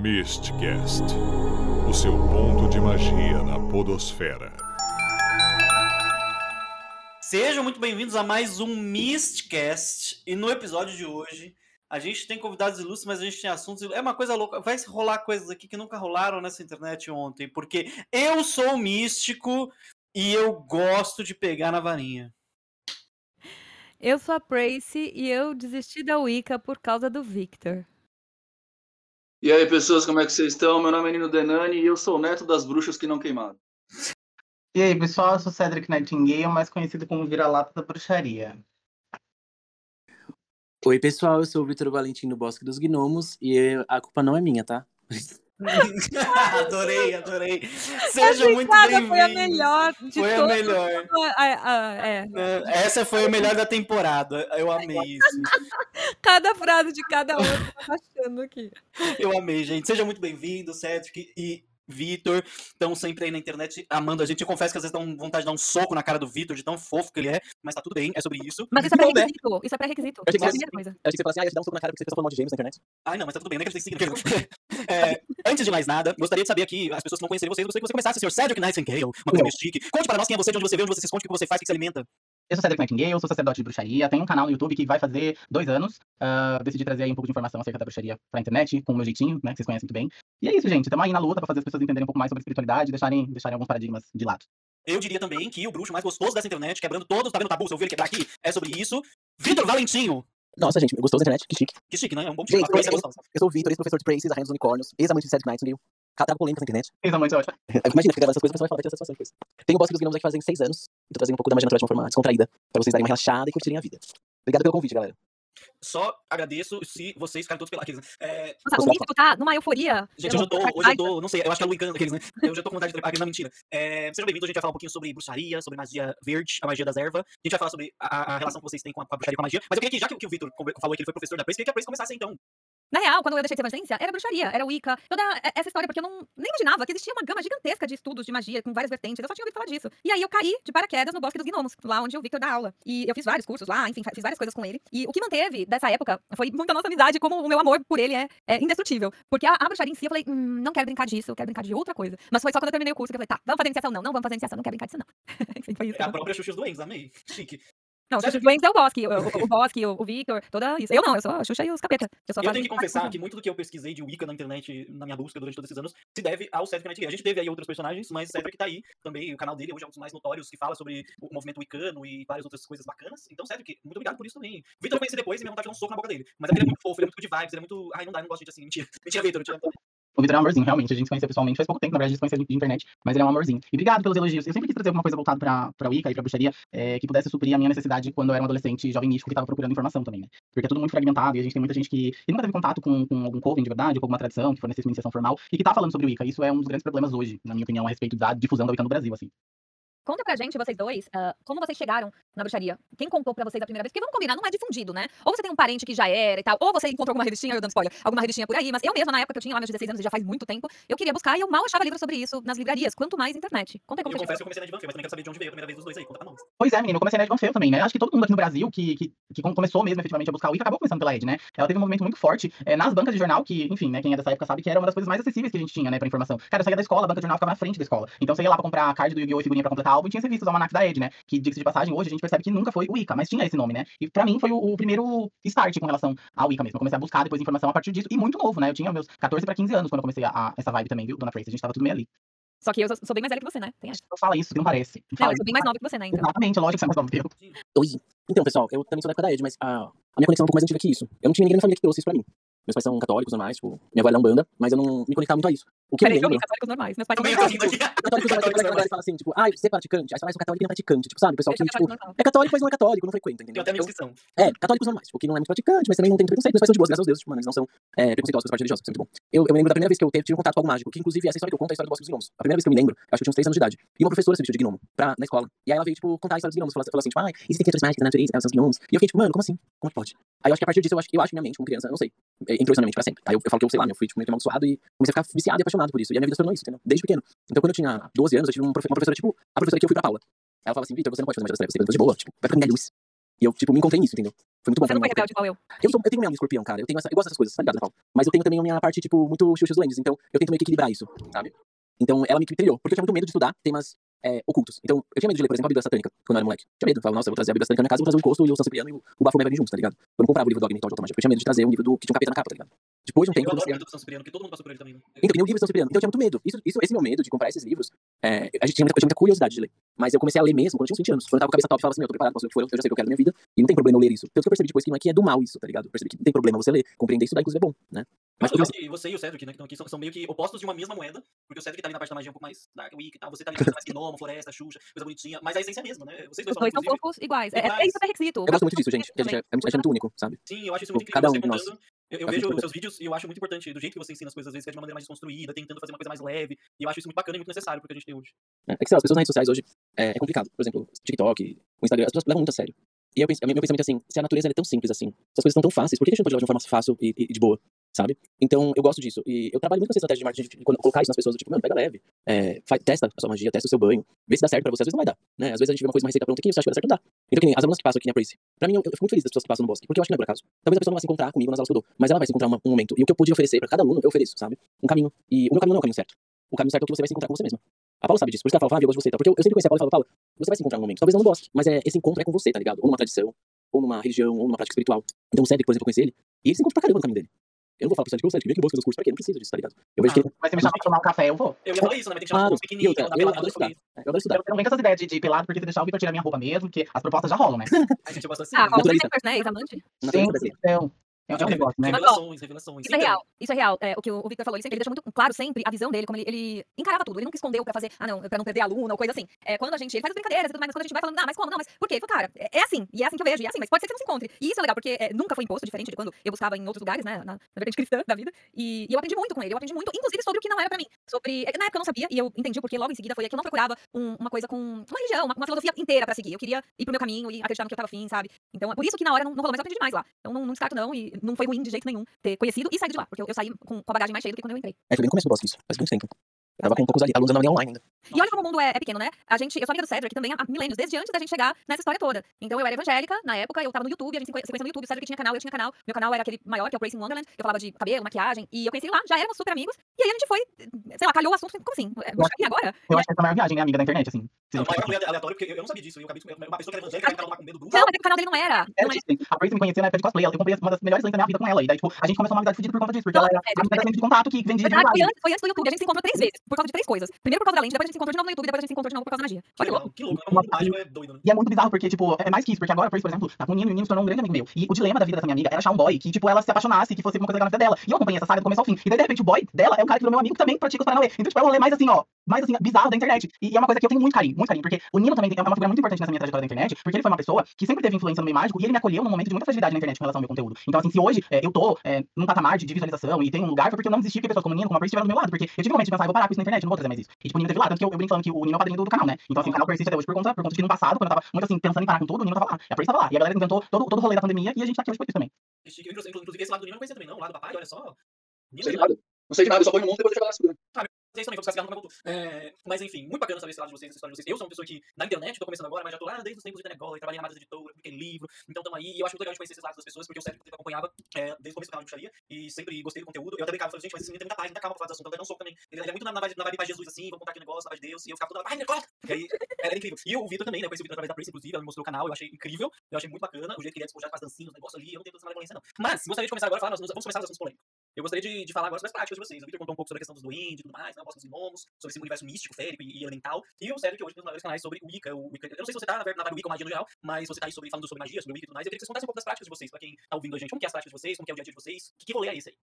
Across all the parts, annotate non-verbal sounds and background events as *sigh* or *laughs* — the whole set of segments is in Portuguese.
Mistcast o seu ponto de magia na Podosfera. Sejam muito bem-vindos a mais um Mistcast. E no episódio de hoje, a gente tem convidados ilustres, mas a gente tem assuntos. É uma coisa louca. Vai rolar coisas aqui que nunca rolaram nessa internet ontem, porque eu sou místico e eu gosto de pegar na varinha. Eu sou a Prace e eu desisti da Wicca por causa do Victor. E aí, pessoas, como é que vocês estão? Meu nome é Nino Denani e eu sou o neto das bruxas que não queimaram. E aí, pessoal, eu sou Cedric Nightingale, mais conhecido como Vira-Lata da Bruxaria. Oi, pessoal, eu sou o Vitor Valentim do Bosque dos Gnomos e a culpa não é minha, tá? *laughs* adorei, adorei. Seja muito bem-vindo. Foi a melhor de Foi a melhor. é. Essa foi a melhor da temporada. Eu amei isso. *laughs* cada frase de cada um, eu tô achando aqui. Eu amei, gente. Seja muito bem-vindo, Cedric. E Vitor, estão sempre aí na internet amando a gente. Eu confesso que às vezes dão vontade de dar um soco na cara do Vitor, de tão fofo que ele é, mas tá tudo bem, é sobre isso. Mas isso é pré-requisito. Isso é pré-requisito. Eu achei que É a você- primeira coisa. Eu achei que você falou assim, ah, ia te dar um soco na cara porque você falou mal de gêmeos na internet. Ai, não, mas tá tudo bem, nem que a gente tem que seguir. É, antes de mais nada, gostaria de saber aqui, as pessoas que não conheceriam vocês, gostaria que você começasse, Sr. Cedric Nightingale, uma coisa meio chique. Conte para nós quem é você, de onde você veio, onde você se esconde, o que você faz, o que você alimenta. Eu sou Cedric Nightingale, eu sou sacerdote de bruxaria, tenho um canal no YouTube que vai fazer dois anos. Ah, decidi trazer aí um pouco de informação acerca da bruxaria pra internet, com o meu jeitinho, né, que vocês conhecem muito bem. E é isso, gente, estamos aí na luta pra fazer as pessoas entenderem um pouco mais sobre espiritualidade e deixarem, deixarem alguns paradigmas de lado. Eu diria também que o bruxo mais gostoso dessa internet, quebrando todos, tá vendo o tabu, se eu ouvir ele quebrar aqui, é sobre isso. Vitor Valentinho. Nossa, gente, gostou da internet? Que chique. Que chique, né? É um bom Gente, tipo. É eu- gostoso. Eu sou o Vitor, ex-professor de Praise, da Rainha dos Unicórnios, ex-amante de Cedric Nightingale. Tava polêmica na internet. Muito ótimos. *laughs* Imagina, fica gravando essas coisas, a pessoa vai falar, vai ter satisfação depois. Tenho o Bosque dos Gnomos aqui fazem seis anos, e tô trazendo um pouco da magia natural de uma forma descontraída, pra vocês darem uma relaxada e curtirem a vida. Obrigado pelo convite, galera. Só agradeço se vocês ficarem todos pela aqueles, né? É, Nossa, o Místico tá numa euforia. Gente, hoje eu tô, hoje eu tô, não sei, eu acho que é o Wiccan daqueles, né? Eu já tô com vontade de trepar aqui, não, mentira. É, sejam bem-vindos, a gente vai falar um pouquinho sobre bruxaria, sobre magia verde, a magia das ervas. A gente vai falar sobre a, a relação que vocês têm com a, com a bruxaria e com a magia. Mas eu queria que, já que, o- que o Vitor falou que ele foi professor da Praise, eu queria que a Praise começasse então. Na real, quando eu deixei de ser evangelista, era bruxaria, era Wicca, toda essa história, porque eu não, nem imaginava que existia uma gama gigantesca de estudos de magia, com várias vertentes, eu só tinha ouvido falar disso. E aí eu caí de paraquedas no Bosque dos Gnomos, lá onde o Victor dá aula. E eu fiz vários cursos lá, enfim, fiz várias coisas com ele. E o que manteve dessa época foi muito a nossa amizade, como o meu amor por ele é, é indestrutível. Porque a, a bruxaria em si, eu falei, hum, não quero brincar disso, eu quero brincar de outra coisa. Mas foi só quando eu terminei o curso que eu falei, tá, vamos fazer iniciação? Não, não vamos fazer iniciação, não quero brincar disso, não. *laughs* Enfim, foi isso. É a própria Xuxa dos Doentes, amei. Chique. Não, que- doentes é o Bosque, o, o, o Bosque, o, o Victor, toda isso. Eu não, eu sou a Xuxa e os capeta. Eu Eu tenho que confessar que muito do que eu pesquisei de Wicca na internet, na minha busca durante todos esses anos, se deve ao Cedric Nightingale. A gente teve aí outros personagens, mas Cedric tá aí também. O canal dele hoje é um dos mais notórios que fala sobre o movimento wiccano e várias outras coisas bacanas. Então, Cedric, muito obrigado por isso também. Vitor eu conheci depois e minha vontade de dar um soco na boca dele. Mas é ele é muito fofo, ele é muito good vibes, ele é muito. Ai, não dá, eu não gosto de gente assim. Mentira. Mentira, Vitor. Mentira. O Vitor é um amorzinho, realmente. A gente se conheceu pessoalmente faz pouco tempo, na verdade, a gente se conheceu de internet, mas ele é um amorzinho. E obrigado pelos elogios. Eu sempre quis trazer alguma coisa voltada pra, pra Wicca e pra bruxaria é, que pudesse suprir a minha necessidade quando eu era um adolescente jovem místico que tava procurando informação também, né? Porque é tudo muito fragmentado e a gente tem muita gente que, que nunca teve contato com, com algum coven de verdade, com alguma tradição que fornecesse uma iniciação formal e que tá falando sobre Wicca. Isso é um dos grandes problemas hoje, na minha opinião, a respeito da difusão da Wicca no Brasil, assim. Conta pra gente, vocês dois, ah, como vocês chegaram na bruxaria. Quem contou pra vocês a primeira vez? Porque vamos combinar, não é difundido, né? Ou você tem um parente que já era e tal, ou você encontrou alguma revistinha, eu dando spoiler, alguma revistinha por aí, mas eu mesma, na época que eu tinha lá meus 16 anos, e já faz muito tempo, eu queria buscar e eu mal achava livro sobre isso nas livrarias, quanto mais internet. Conta aí como Eu você confesso que eu comecei na Edvan mas também quero saber de onde veio a primeira vez dos dois aí. Conta pra nós. Pois é, menino, eu comecei na Ed Van Fel também, né? Acho que todo mundo aqui no Brasil que, que, que com- começou mesmo efetivamente a buscar a Wicca acabou começando pela Ed, né? Ela teve um movimento muito forte é, nas bancas de jornal, que, enfim, né, quem é dessa época sabe que era uma das coisas mais acessíveis que a gente tinha, né, pra informação. Cara, eu saía da escola, a banca de jornal ficava na frente da escola. Então você ia lá pra comprar card do Yu-Gi-Oh! e figurinha pra completar álbum e tinha serviços almanacs da Ed, né? Que, diga-se de passagem, hoje a gente percebe que nunca foi Wicca, mas tinha esse nome, né? E pra mim foi o, o primeiro start com relação à Wicca mesmo. Eu comecei a buscar depois informação a partir disso, e muito novo, né? Eu tinha meus 14 pra 15 anos quando eu comecei a, a- essa vibe também, viu, dona Tracy? A gente tava tudo meio ali. Só que eu sou- sou bem mais velha que você, né? Tem essa. Fala isso, que não parece. Não Não, fala eu sou bem mais nova que você, né? Então. Exatamente, lógico que você é mais nova que eu. Oi. Então, pessoal, eu também sou da época da Ed, mas a, a minha conexão é um pouco mais antiga que isso. Eu não tinha ninguém na família que trouxe isso pra mim. Meus pais são católicos normais, tipo, minha avó era umbanda, mas eu não me conectava muito a isso. O que Peraí, eu lembro... católicos normais. Meus pais Também são. Católicos normais, Católicos galera fala assim, tipo, ah, você é praticante? Aí você fala, ah, sou católico e não é praticante. Tipo, sabe, o pessoal que, tipo, é católico, mas não é católico, não frequenta, Tem entendeu? até a minha Eu- inscrição. É, católicos normais, o que não é muito praticante, mas também não tem preconceito, meus pais são de boas, graças a Deus, tipo, mano, eles não são é, preconceituosos com parte religiosa, isso é muito bom. Eu, eu me lembro da primeira vez que eu tive contato com algo mágico, que inclusive essa história que eu conto é a história do Bosque dos Gnomos. A primeira vez que eu me lembro, acho que eu tinha uns 3 anos de idade, e uma professora se vestiu de gnomo pra, na escola. E aí ela veio, tipo, contar a história dos gnomos, falou, falou assim, tipo, ah, existem criaturas mágicas na natureza, né, são os gnomos. E eu fiquei, tipo, mano, como assim? Como que pode? Aí eu acho que a partir disso, eu acho, eu acho que minha mente, como criança, eu não sei, é, entrou isso na minha mente pra sempre. Aí eu, eu falo que eu, sei lá, meu, fui, tipo, meio que amaldiçoado e comecei a ficar viciado e apaixonado por isso. E a minha vida se tornou isso, entendeu? Desde pequeno. Então, quando eu tinha 12 anos, eu tive uma profe- uma professora, tipo, a professora que eu fui pra Paula. Ela falava assim, Vitor, você não pode fazer magia das trevas, você de boa, tipo, vai minha luz. E eu, tipo, me encontrei nisso, entendeu? Foi muito bom Você não foi rebelde igual eu. Eu, sou, eu tenho minha alma escorpião, cara. Eu, tenho essa, eu gosto dessas coisas, tá ligado, Natal? Mas eu tenho também a minha parte, tipo, muito Xuxa dos Duendes. Então, eu tento meio que equilibrar isso, sabe? Então, ela me trilhou. Porque eu tinha muito medo de estudar temas é, ocultos. Então, eu tinha medo de ler, por exemplo, a Bíblia Satânica, quando eu era moleque. Tinha medo. Eu falava, nossa, eu vou trazer a Bíblia Satânica na casa, vou trazer o encosto e o São Cipriano e o, o Bafomé vai vir juntos, tá ligado? Eu não comprava o livro do Mental de Automágica. Eu tinha medo de trazer um livro do, que tinha um capeta na capa, tá ligado? Depois de um Eu tempo, eu adoro o comecei a... método do São Cipriano, porque todo mundo passou por ele também. né? Então, que nem o livro do São Cipriano. Então eu tinha muito medo. Isso, isso, esse meu medo de comprar esses livros, é, a gente tinha muita, eu tinha muita curiosidade de ler. Mas eu comecei a ler mesmo quando eu tinha uns 20 anos. Quando eu tava com a cabeça top, eu falava assim, meu, eu tô preparado, posso ler o que for, eu já sei o que eu quero da minha vida, e não tem problema eu ler isso. Tanto que eu percebi depois que não é que é do mal isso, tá ligado? Eu percebi que não tem problema você ler, compreender e estudar, inclusive é bom, né? Mas eu acho que você e o Cedric, né, que estão aqui, são, são meio que opostos de uma mesma moeda, porque o Cedric tá ali na parte da magia um pouco mais dark, weak e tal, você tá ali na parte mais gnomo, floresta, xuxa, coisa bonitinha, mas a essência é a mesma, né? Vocês dois dois são poucos iguais. É, é iguais. isso que é requisito. eu gosto muito disso, gente, que a gente é, é muito único, sabe? Sim, eu acho isso muito Tipo, incrível. cada você um de nós. contando, eu, eu vejo muito os seus vídeos e eu acho muito importante do jeito que você ensina as coisas, às vezes, que é de uma maneira mais desconstruída, tentando fazer uma coisa mais leve, e eu acho isso muito bacana e muito necessário pro que a gente tem hoje. É que, sei lá, as pessoas nas redes sociais hoje é, é complicado. Por exemplo, TikTok, o Instagram, as pessoas levam muito a sério. E eu, penso- meu pensamento é assim, se a natureza é tão simples assim, se as coisas são tão fáceis, por que a gente não pode levar de uma forma fácil e, e- e de boa, sabe? Então, eu gosto disso. E eu trabalho muito com essa estratégia de marketing, de quando- colocar isso nas pessoas, tipo, mano, pega leve, é, faz, testa a sua magia, testa o seu banho, vê se dá certo pra você, às vezes não vai dar, né? Às vezes a gente vê uma coisa, uma receita pronta aqui, você acha que vai dar certo, não dá. Então, que nem as alunas que passam aqui na Prace, pra mim, eu, eu fico muito feliz das pessoas que passam no Bosque, porque eu acho que não é por acaso. Talvez a pessoa não vai se encontrar comigo nas aulas que eu dou, mas ela vai se encontrar uma- um momento. E o que eu pude oferecer pra cada aluno, eu ofereço, sabe? Um caminho. E o meu caminho não é o caminho certo. O caminho certo é o que você vai se encontrar com você mesma. A Paula sabe disso, por isso que ela fala, Fábio, eu gosto de você, tá? Porque eu, eu sempre conheci a Paula e falo, Paula, você vai se encontrar num momento, talvez não no bosque, mas é, esse encontro é com você, tá ligado? Ou numa tradição, ou numa religião, ou numa prática espiritual. Então o Cedric, por exemplo, eu conheci ele, e ele se encontra pra caramba no caminho dele. Eu não vou falar pro Cedric, ô Cedric, vem aqui busca dos cursos, pra quê? Eu não preciso disso, tá ligado? Eu vejo que ele... Mas se me chamar pra tomar um café, eu vou. Eu ia falar isso, né? Tem que chamar Claro, uns e pequenininhos, outra, não dá eu pelado adoro estudar. Eu adoro estudar. Eu não vem com essas ideias de, de pelado porque deixar o Vitor tirar minha roupa mesmo, porque as propostas já rolam, né? A gente gosta assim. Ah, né? como Naturalista. sempre, né? Ex-amante. Brasileira. então, é, é um negócio, né? Revelações, revelações. Isso é real, isso é real. É, o que o Victor falou, ele, sempre, ele deixa muito claro sempre a visão dele, como ele, ele encarava tudo. Ele nunca escondeu pra fazer, ah, não, pra não perder aluno ou coisa assim. É, quando a gente, ele faz as brincadeiras e tudo mais, mas quando a gente vai falando, ah, mas como? Não, mas por quê? Ele falou, cara, é, é assim, e é assim que eu vejo, e é assim, mas pode ser que você não se encontre. E isso é legal, porque é, nunca foi imposto, diferente de quando eu buscava em outros lugares, né, na, na vertente cristã da vida. E, e eu aprendi muito com ele, eu aprendi muito, inclusive sobre o que não era pra mim. Sobre, é, na época eu não sabia, e eu entendi porque logo em seguida foi que eu não procurava um- uma coisa com uma religião, uma, uma filosofia inteira pra seguir. Eu queria ir pro meu caminho e acreditar no que eu tava afim, sabe? Então é por isso que na hora não, não rolou, mas eu aprendi demais lá. Então não, não descarto não, e não foi ruim de jeito nenhum ter conhecido e saído de lá, porque eu, eu saí com, com a bagagem mais cheia do que quando eu entrei. É, foi bem no começo do Bosque isso, faz muito tempo. Eu tava com poucos ali- alunos ainda online ainda. E olha como o mundo é, é pequeno, né? A gente, eu sou amiga do Cedric também há milênios, desde antes da gente chegar nessa história toda. Então eu era evangélica, na época, eu tava no YouTube, a gente se conhe- se conheceu no YouTube, o Cedric tinha canal, eu tinha canal. Meu canal era aquele maior, que é o Racing Wonderland. Eu falava de cabelo, maquiagem, e eu conheci lá, já éramos super amigos. E aí a gente foi, sei lá, calhou o assunto, como assim? É, Bruxaria agora? Eu acho que essa é a maior viagem, né, amiga da internet, assim. Não, for- foi aleatório, porque eu eu não sabia disso. Eu acabei de. Uma pessoa que era evangélica, vai com medo do bruxo. Não, mas é que o canal dele não era. É, Não era. A Grace me conheceu na época de cosplay. Eu comprei uma das melhores lentes da minha vida com ela. E daí, tipo, a gente começou uma amizade fodida por conta disso. Porque ela era a lente de contato que vendia de Verdade, foi verdade. antes, foi antes do YouTube, a gente se encontrou três vezes, por causa de três coisas. Primeiro por causa da lente, depois a gente se encontrou de novo no YouTube, depois a gente se encontrou de novo por causa da magia. Que Olha que louco. que louco. O mundo mágico é doido, né? E é muito bizarro, porque, tipo, é mais que isso. Porque agora, por exemplo, tá com o Nino, e o Nino se tornou um grande amigo meu. E o dilema da vida dessa minha amiga era achar um boy que, tipo, ela se apaixonasse, que fosse alguma coisa legal na vida dela. E eu acompanhei essa saga do começo ao fim. E daí, de repente, o boy dela é um cara que virou meu amigo que também pratica os Paranauê. Então, tipo, é um rolê mais assim, ó, mais assim, bizarro da internet. E é uma coisa que eu tenho muito carinho, muito carinho. Porque o Nino também é uma figura muito importante nessa minha trajetória da internet, porque ele foi uma pessoa que sempre teve influência no meio mágico e ele me acolheu num momento de muita fragilidade na internet com relação ao meu conteúdo. Então, assim, se hoje é, eu tô é, num patamar de, de visualização e tenho um lugar, foi porque eu não desisti, porque pessoas como o Nino, como a Grace estiveram do meu lado. Porque eu tive um momento de pensar, eu vou parar com isso na internet, não vou trazer mais isso. E, tipo, o Nino teve lá, tanto que eu, eu brinco falando que o Nino é o padrinho do, do canal, né? Então, assim, o canal persiste até hoje por conta, por conta de que no passado, quando eu tava muito assim, pensando em parar com tudo, o Nino tava lá. E a Grace tava lá. E a galera inventou todo, todo o rolê da pandemia e a gente tá aqui hoje por isso também. Inclusive, esse lado do Nino eu não conhecia também, não. O lado do papai, olha só. Não Nino, sei de nada. Não sei de nada, eu só ponho no mundo e depois eu jogo na escura. Vocês também, vou ficar cigarro, nunca voltou. É, mas enfim, muito bacana saber esse lado de vocês, essa história de vocês. Eu sou uma pessoa que, na internet, tô começando agora, mas já tô lá desde os tempos de Tenegola, trabalhei na Madas Editora, publiquei livro, então tamo aí. E eu acho muito legal de conhecer esses lados das pessoas, porque eu sempre acompanhava é, desde o começo do canal de bruxaria e sempre gostei do conteúdo. Eu até brincava, falei, gente, mas esse menino tem muita paz, muita calma pra falar desse assunto, eu não sou também. Ele, é muito na, na, na vibe mais Jesus, assim, vamos contar aqui um negócio, na vibe de Deus, e eu ficava toda, ai, negócio! E aí, era incrível. E o Vitor também, né, eu conheci o Vitor através da Prince, inclusive, ela me mostrou o canal, eu achei incrível, eu achei muito bacana, o jeito que ele ia despojar com as dancinhas, os negócios ali, eu não tenho tanta malemolência, não. Mas, gostaria de começar agora a falar, nós vamos começar os assuntos polêmicos. Eu gostaria de, de falar agora sobre as práticas de vocês. O Victor contou um pouco sobre a questão dos duendes e tudo mais, né? Eu gosto dos gnomos, sobre esse universo místico, férico e, e elemental. E o Cedric hoje tem os maiores canais sobre Wicca, o Wicca. Eu não sei se você tá na, na Wicca ou magia no geral, mas você tá aí sobre, falando sobre magia, sobre Wicca e tudo mais. Eu queria que vocês contassem um pouco das práticas de vocês, pra quem tá ouvindo a gente. Como que é as práticas de vocês, como que é o dia a dia de vocês, que, que rolê é esse aí?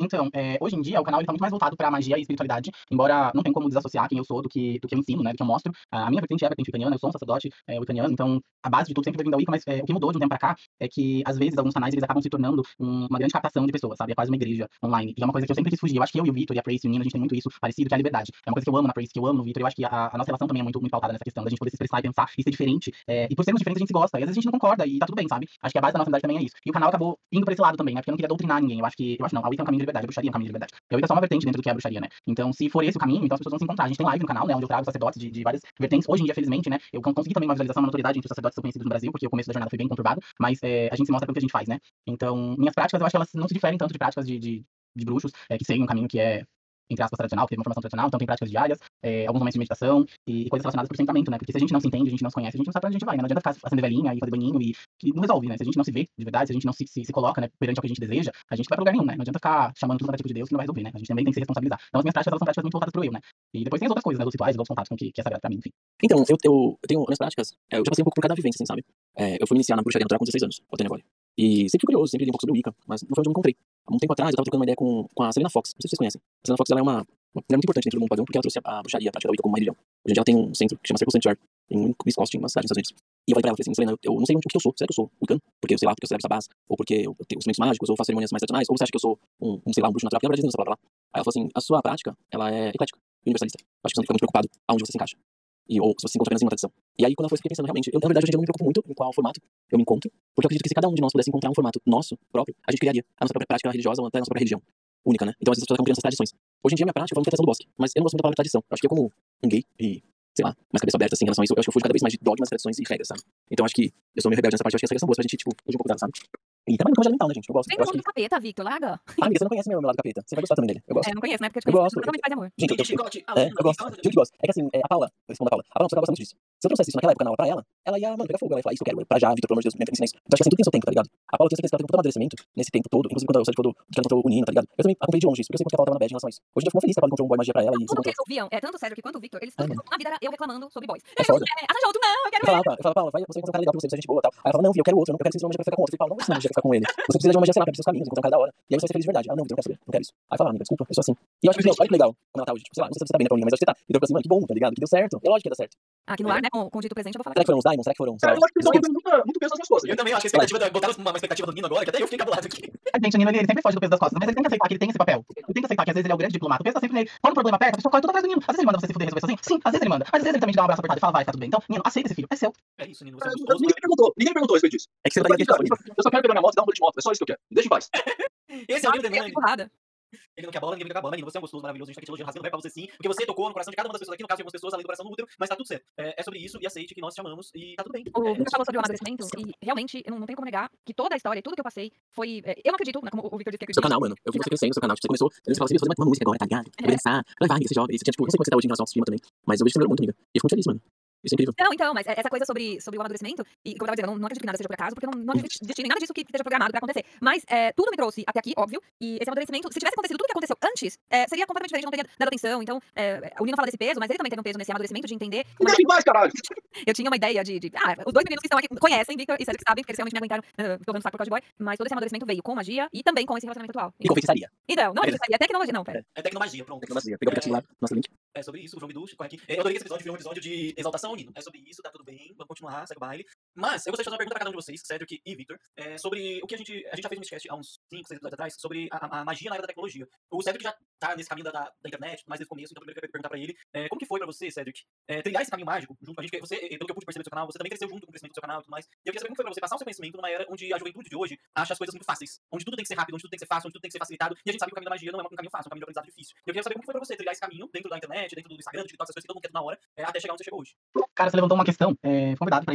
Então, é, hoje em dia, o canal ele tá muito mais voltado pra magia e espiritualidade, embora não tenha como desassociar quem eu sou do que, do que eu ensino, né, do que eu mostro. A minha vertente é a vertente wicaniana, eu sou um sacerdote é, então a base de tudo sempre vindo da Wicca, mas é, o que mudou de um tempo pra cá é que, às vezes, alguns canais eles acabam se tornando um- uma grande captação de pessoas, sabe? É quase uma igreja online. E é uma coisa que eu sempre quis fugir. Eu acho que eu e o Vitor e a Trace e o a gente tem muito isso parecido, que é a liberdade. É uma coisa que eu amo na Trace, que eu amo no Vitor. Eu acho que a, a nossa relação também é muito, muito pautada nessa questão da gente poder se expressar e pensar e ser diferente. é, e por sermos diferentes, a gente se gosta. E às vezes a gente não concorda e tá tudo bem, sabe? Acho que a base da nossa amizade também é isso. E o canal acabou indo pra esse lado também, né? Porque eu não queria doutrinar ninguém. Eu acho que, eu acho não, a Wicca é um caminho de liberdade, a bruxaria é um caminho de liberdade. E Wicca é só uma vertente dentro do que é a bruxaria, né? Então, se for esse o caminho, então as pessoas vão se encontrar. A gente tem live no canal, né, onde eu trago sacerdotes de, de várias vertentes. Hoje em dia, felizmente, né, eu con- consegui também uma visualização, uma notoriedade entre os sacerdotes conhecidos no Brasil, porque o começo da jornada foi bem conturbado, mas é, a gente se mostra pelo que a gente faz, né? Então, minhas práticas, eu acho que elas não se diferem tanto de práticas de, de, de bruxos, é, que seguem um caminho que é entre aspas, tradicional, teve uma formação tradicional, então tem práticas diárias, é, alguns momentos de meditação e, coisas relacionadas por centramento, né? Porque se a gente não se entende, a gente não se conhece, a gente não sabe pra onde a gente vai, né? Não adianta ficar acender velhinha e fazer banhinho e que não resolve, né? Se a gente não se vê de verdade, se a gente não se, se, se coloca, né, perante ao que a gente deseja, a gente vai pra lugar nenhum, né? Não adianta ficar chamando tudo tipo de Deus que não vai resolver, né? A gente também tem que se responsabilizar. Então as minhas práticas, elas são práticas muito voltadas pro eu, né? E depois tem as outras coisas, né? Os rituais, os contatos com que, que é sagrado pra mim, enfim. Então, eu, eu, eu tenho, nas práticas, é, eu já passei um pouco por cada vivência, assim, sabe? É, eu fui iniciar na bruxaria natural com 16 anos, o agora. E sempre fui curioso, sempre li um pouco sobre o Wicca, mas não foi onde eu me encontrei. Há um tempo atrás, eu tava trocando uma ideia com, com a Selena Fox, não sei se vocês conhecem. A Selena Fox, ela é uma, mulher muito importante dentro do mundo padrão, porque ela trouxe a, a bruxaria, a prática da Wicca como uma religião. Hoje em dia ela tem um centro que chama Circle Sanctuary, em Wisconsin, uma cidade nos Estados Unidos. E eu falei pra ela, falei assim, Selena, eu, eu não sei onde, o que eu sou. Será que eu sou Wiccan? Porque eu sei lá, porque eu celebro sabás, ou porque eu tenho instrumentos mágicos, ou faço cerimônias mais tradicionais, ou você acha que eu sou um, um sei lá, um bruxo natural? Porque ela já diz essa palavra lá. Aí ela falou assim, a sua prática, ela é eclética, universalista. Acho que você não fica muito preocupado aonde você se encaixa. E, ou se você se encontra apenas em uma tradição. E aí, quando ela foi, eu fiquei pensando, realmente, eu, na verdade, hoje em dia eu não me preocupo muito em qual formato eu me encontro, porque eu acredito que se cada um de nós pudesse encontrar um formato nosso próprio, a gente criaria a nossa própria prática religiosa ou até a nossa própria religião única, né? Então, às vezes as pessoas acabam criando essas tradições. Hoje em dia, minha prática foi muito a tradição do bosque, mas eu não gosto muito da palavra tradição. Eu acho que eu, como um gay e, sei lá, mais cabeça aberta assim, em relação a isso, eu acho que eu fujo cada vez mais de dogmas, tradições e regras, sabe? Então, acho que eu sou meio rebelde nessa parte, eu acho que as regras são boas pra gente, tipo, fugir um pouco delas, sabe? E trabalho com mental, né, gente? Eu gosto. Vem Eu que... do capeta, Victor, larga. Ah, amiga, você não conhece meu, meu lado capeta. Você vai gostar também dele. Eu gosto. É, eu não conheço, né? Porque eu te Eu conheço gosto. totalmente paz e amor. Gente, Tem eu, eu, chicote, É, eu gosto. Eu que gosto. É que assim, é, a Paula, eu respondo a Paula. A Paula é que gosta muito disso. Se eu trouxesse isso naquela época na aula pra ela, ela ia, mano, pegar fogo. Ela ia falar, isso eu quero, pra já, Vitor, pelo amor de Deus, me ensina isso. Então acho que assim, tudo tem seu tempo, tá ligado? A Paula, eu tenho certeza que ela tem todo o amadurecimento nesse tempo todo. Inclusive, quando eu saí do, de que ela encontrou o Nino, tá ligado? Eu também acompanhei de longe isso, porque eu sei porque a Paula tava na bad em relação a isso. Hoje eu fico feliz que a Paula encontrou um boy magia pra ela e Tudo que eles ouviam, é, tanto o Cedric quanto o Victor, eles É, mano. na vida era eu reclamando sobre boys. É foda. É, arranja outro, não, eu quero Eu falava, eu falava, Paula, vai, você encontra um cara legal pra você, você é gente boa e tal. Aí ela fala, não, Vi, eu quero outro, eu não quero que você seja uma magia pra ficar com outro. Eu falei, Paula, não *laughs* ficar com ele. Você precisa de uma magia, sei lá, pra seus caminhos, encontrar um cara da hora. E aí você vai ser feliz de verdade. Ah, não, Vitor, eu não quero saber, não quero isso. Aí fala, amiga, desculpa, eu sou assim. E eu acho que, meu, olha que legal como ela tá hoje. Tipo, sei lá, não sei se você tá bem, né, Paulinha, mas eu acho que você tá. E eu fico assim, mano, que bom, tá ligado? Que deu certo. É lógico que ia dar certo. Aqui no ar, né, com, com o dito presente, eu vou falar Será que foram os Diamonds? Será que foram, Cara, eu acho que isso tem muita- muito peso nas minhas costas. Eu também acho que a expectativa, da- botaram uma expectativa do Nino agora, que até eu fiquei cabulado aqui. A gente, o Nino, ele, ele sempre foge do peso das costas, mas ele tem que aceitar que ele tem esse papel. Ele tem que aceitar que às vezes ele é o grande diplomata. O peso tá sempre nele. Quando o problema aperta, a pessoa corre tudo atrás do Nino. Às vezes ele manda você se fuder e resolver sozinho. Sim, às vezes ele manda. Mas às vezes ele também te dá um abraço apertado e fala, vai, tá tudo bem. Então, Nino, aceita esse filho. É seu. É isso, Nino, você é. Ninguém perguntou, ninguém perguntou a respeito disso. É que você Eu não tá aqui quero, eu só quero pegar minha moto e dar um rolê de moto. É só isso que eu quero. Me deixa em paz. Esse é o Denani. fico porrada. Ele não quer bola, ninguém fica com a bola. Menino, você é um gostoso, maravilhoso. A gente tá aqui te elogiando, rasgando pé pra você sim. Porque você tocou no coração de cada uma das pessoas aqui, no caso de algumas pessoas, além do coração do útero, mas tá tudo certo. É, é sobre isso e aceite que nós te amamos e tá tudo bem. O É, Victor falou sobre o amadurecimento e realmente eu não, não tenho como negar que toda a história e tudo que eu passei foi. é, Eu não acredito, né, como o Victor disse que Seu canal, mano. Eu vi você crescendo no seu canal. Tipo, você começou, você fala assim, você fazer uma música agora, tá ligado? Eu vou dançar, vai, vai, você joga. E você tinha, tipo, não sei como você tá hoje em relação ao também. Mas eu vejo que você melhorou muito, amiga. E eu fico muito feliz, mano. Isso é incrível. Não, então, mas essa coisa sobre, sobre o amadurecimento, e como eu tava dizendo, eu não, não acredito que nada seja por acaso, porque eu não, não acredito destino em nada disso que esteja programado pra acontecer. Mas é, tudo me trouxe até aqui, óbvio, e esse amadurecimento, se tivesse acontecido tudo que aconteceu antes, é, seria completamente diferente, não teria dado atenção. Então, é, o Nino fala desse peso, mas ele também teve um peso nesse amadurecimento de entender. Em paz, caralho. *laughs* Eu tinha uma ideia de. de- ah, os dois meninos que estão aqui conhecem, Victor e Cedric sabem, porque eles realmente me aguentaram uh, torrando saco por causa de boy, mas todo esse amadurecimento veio com magia e também com esse relacionamento atual. E confessaria. Então, não é É. isso, é tecnologia, não, pera. É tecnomagia, pronto. Tecnologia. Pegar o aplicativo lá, nosso link. É sobre isso, o João Biducho, corre aqui. É, Eu adorei que esse episódio virou um episódio de exaltação ao Nino. É sobre isso, tá tudo bem, vamos continuar, segue o baile. Mas eu gostaria de fazer uma pergunta pra cada um de vocês, Cedric e Victor, é, sobre o que a gente. A gente já fez um podcast há uns 5, 6 episódios atrás, sobre a, a magia na era da tecnologia. O Cedric já tá nesse caminho da, da, internet, mais desde o começo, então primeiro eu quero perguntar pra ele. é, como que foi pra você, Cedric, é, trilhar esse caminho mágico junto com a gente? Porque você, eh, pelo que eu pude perceber do seu canal, você também cresceu junto com o crescimento do seu canal e tudo mais. E eu queria saber como foi pra você passar o seu conhecimento numa era onde a juventude de hoje acha as coisas muito fáceis. Onde tudo tem que ser rápido, onde tudo tem que ser fácil, onde tudo tem que ser facilitado. E a gente sabe que o caminho da magia não é um caminho fácil, é um caminho de aprendizado difícil. E eu queria saber como foi pra você trilhar esse caminho dentro da internet, dentro do Instagram, do TikTok, essas coisas que todo mundo quer na hora, é, até chegar onde você chegou hoje. Cara, você levantou uma questão. É, convidado para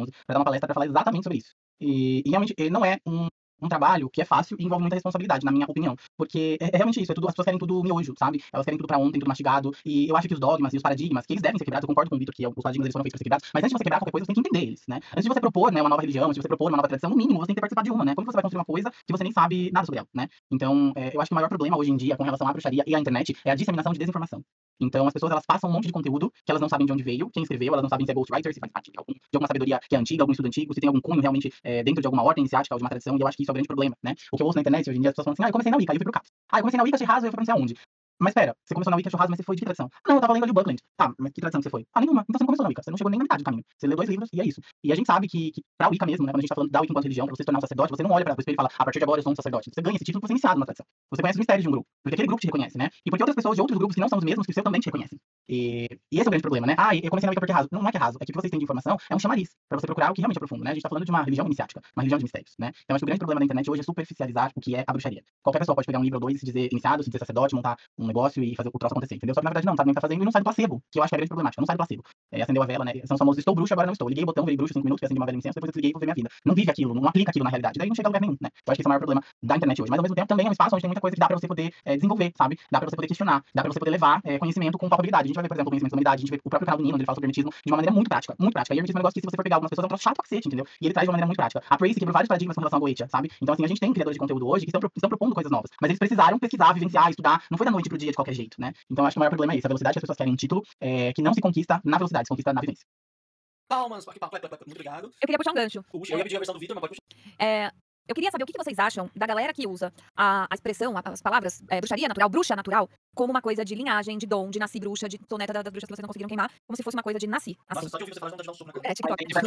11, para dar uma palestra para falar exatamente sobre isso. E, e realmente, não é um, um trabalho que é fácil e envolve muita responsabilidade, na minha opinião. Porque é, é realmente isso, é tudo, as pessoas querem tudo miojo, sabe? Elas querem tudo pra ontem, tudo mastigado. E eu acho que os dogmas e os paradigmas, que eles devem ser quebrados, eu concordo com o Vitor que os paradigmas eles foram feitos para ser quebrados, mas antes de você quebrar qualquer coisa, você tem que entender eles, né? Antes de você propor né, uma nova religião, antes de você propor uma nova tradição, no mínimo você tem que participar de uma, né? Como você vai construir uma coisa que você nem sabe nada sobre ela, né? Então, é, eu acho que o maior problema hoje em dia com relação à bruxaria e à internet é a disseminação de desinformação. Então, as pessoas elas passam um monte de conteúdo que elas não sabem de onde veio, quem escreveu, elas não sabem se é ghostwriter, se faz parte de, algum, de alguma sabedoria que é antiga, algum estudo antigo, se tem algum cunho realmente é, dentro de alguma ordem iniciática ou de uma tradição, e eu acho que isso é o grande problema, né? O que eu ouço na internet hoje em dia, as pessoas falam assim, ah, eu comecei na Wicca, aí eu fui pro CAPS. Ah, eu comecei na Wicca, achei raso, eu fui pra não sei aonde. Mas pera, você começou na Wicca churrasco, mas você foi de que tradição? Ah, não, eu tava lendo o Buckland. Tá, mas que tradição que você foi? Ah, nenhuma. Então você não começou na Wicca, você não chegou nem na metade do caminho. Você leu dois livros e é isso. E a gente sabe que, que pra Wicca mesmo, né, quando a gente tá falando da Wicca enquanto religião, pra você se tornar um sacerdote, você não olha pra espelho e fala, a partir de agora eu sou um sacerdote. Você ganha esse título por ser iniciado numa tradição. Você conhece os mistérios de um grupo, porque aquele grupo te reconhece, né? E porque outras pessoas de outros grupos que não são os mesmos que o seu também te reconhecem. E, e esse é o grande problema, né? Ah, eu comecei na Wicca porque é raso. Não, não é que é raso, é que o que vocês têm de informação é um chamariz, pra você procurar o que realmente é profundo, né? A gente tá falando de uma religião iniciática, uma religião de mistérios, né? Então acho que o grande problema da internet hoje é superficializar o que é a bruxaria. Qualquer pessoa pode pegar um livro ou dois e se dizer iniciado, se dizer sacerdote, montar um negócio e fazer o troço acontecer, entendeu? Só que na verdade não, sabe nem o que tá fazendo e não sai do placebo, que eu acho que é a grande problemática, não sai do placebo. É, acendeu a vela, né? São os famosos estou bruxo, agora não estou. Liguei o botão, virei bruxo, 5 minutos, acendi uma vela de incenso, depois desliguei e vou ver minha vida. Não vive aquilo, não aplica aquilo na realidade, daí não chega a lugar nenhum, né? Então acho que esse é o maior problema da internet hoje. Mas ao mesmo tempo também é um espaço onde tem muita coisa que dá pra você poder é, desenvolver, sabe? Dá pra você poder questionar, dá pra você poder levar é, conhecimento com palpabilidade. A gente vai ver, por exemplo, o conhecimento da humanidade, a gente vê o próprio canal do Nino, onde ele fala sobre hermetismo de uma maneira muito prática, muito prática. E hermetismo é um negócio que se você for pegar algumas pessoas é um troço chato cacete, entendeu? E ele traz de uma maneira muito prática. A quebrou vários paradigmas com relação Goetia, sabe? Então assim, a gente tem criadores de conteúdo hoje que estão, estão propondo coisas novas, mas eles precisaram pesquisar, vivenciar, estudar, não foi da noite pro dia de qualquer jeito, né? Então acho que o maior problema é isso, a velocidade que as pessoas querem um título é, que não se conquista na velocidade, se conquista na vivência. Palmas, papo, muito obrigado. Eu queria puxar um gancho. Puxa, eu ia pedir a versão do Vitor, mas pode puxar. É, eu queria saber o que vocês acham da galera que usa a, a expressão, as palavras é, bruxaria natural, bruxa natural, como uma coisa de linhagem, de dom, de nasci bruxa, de soneta da- das bruxas que vocês não conseguiram queimar, como se fosse uma coisa de nasci. Nossa, Assim. só de ouvir você falar, já dá um soco na cara. É, TikTok. Isso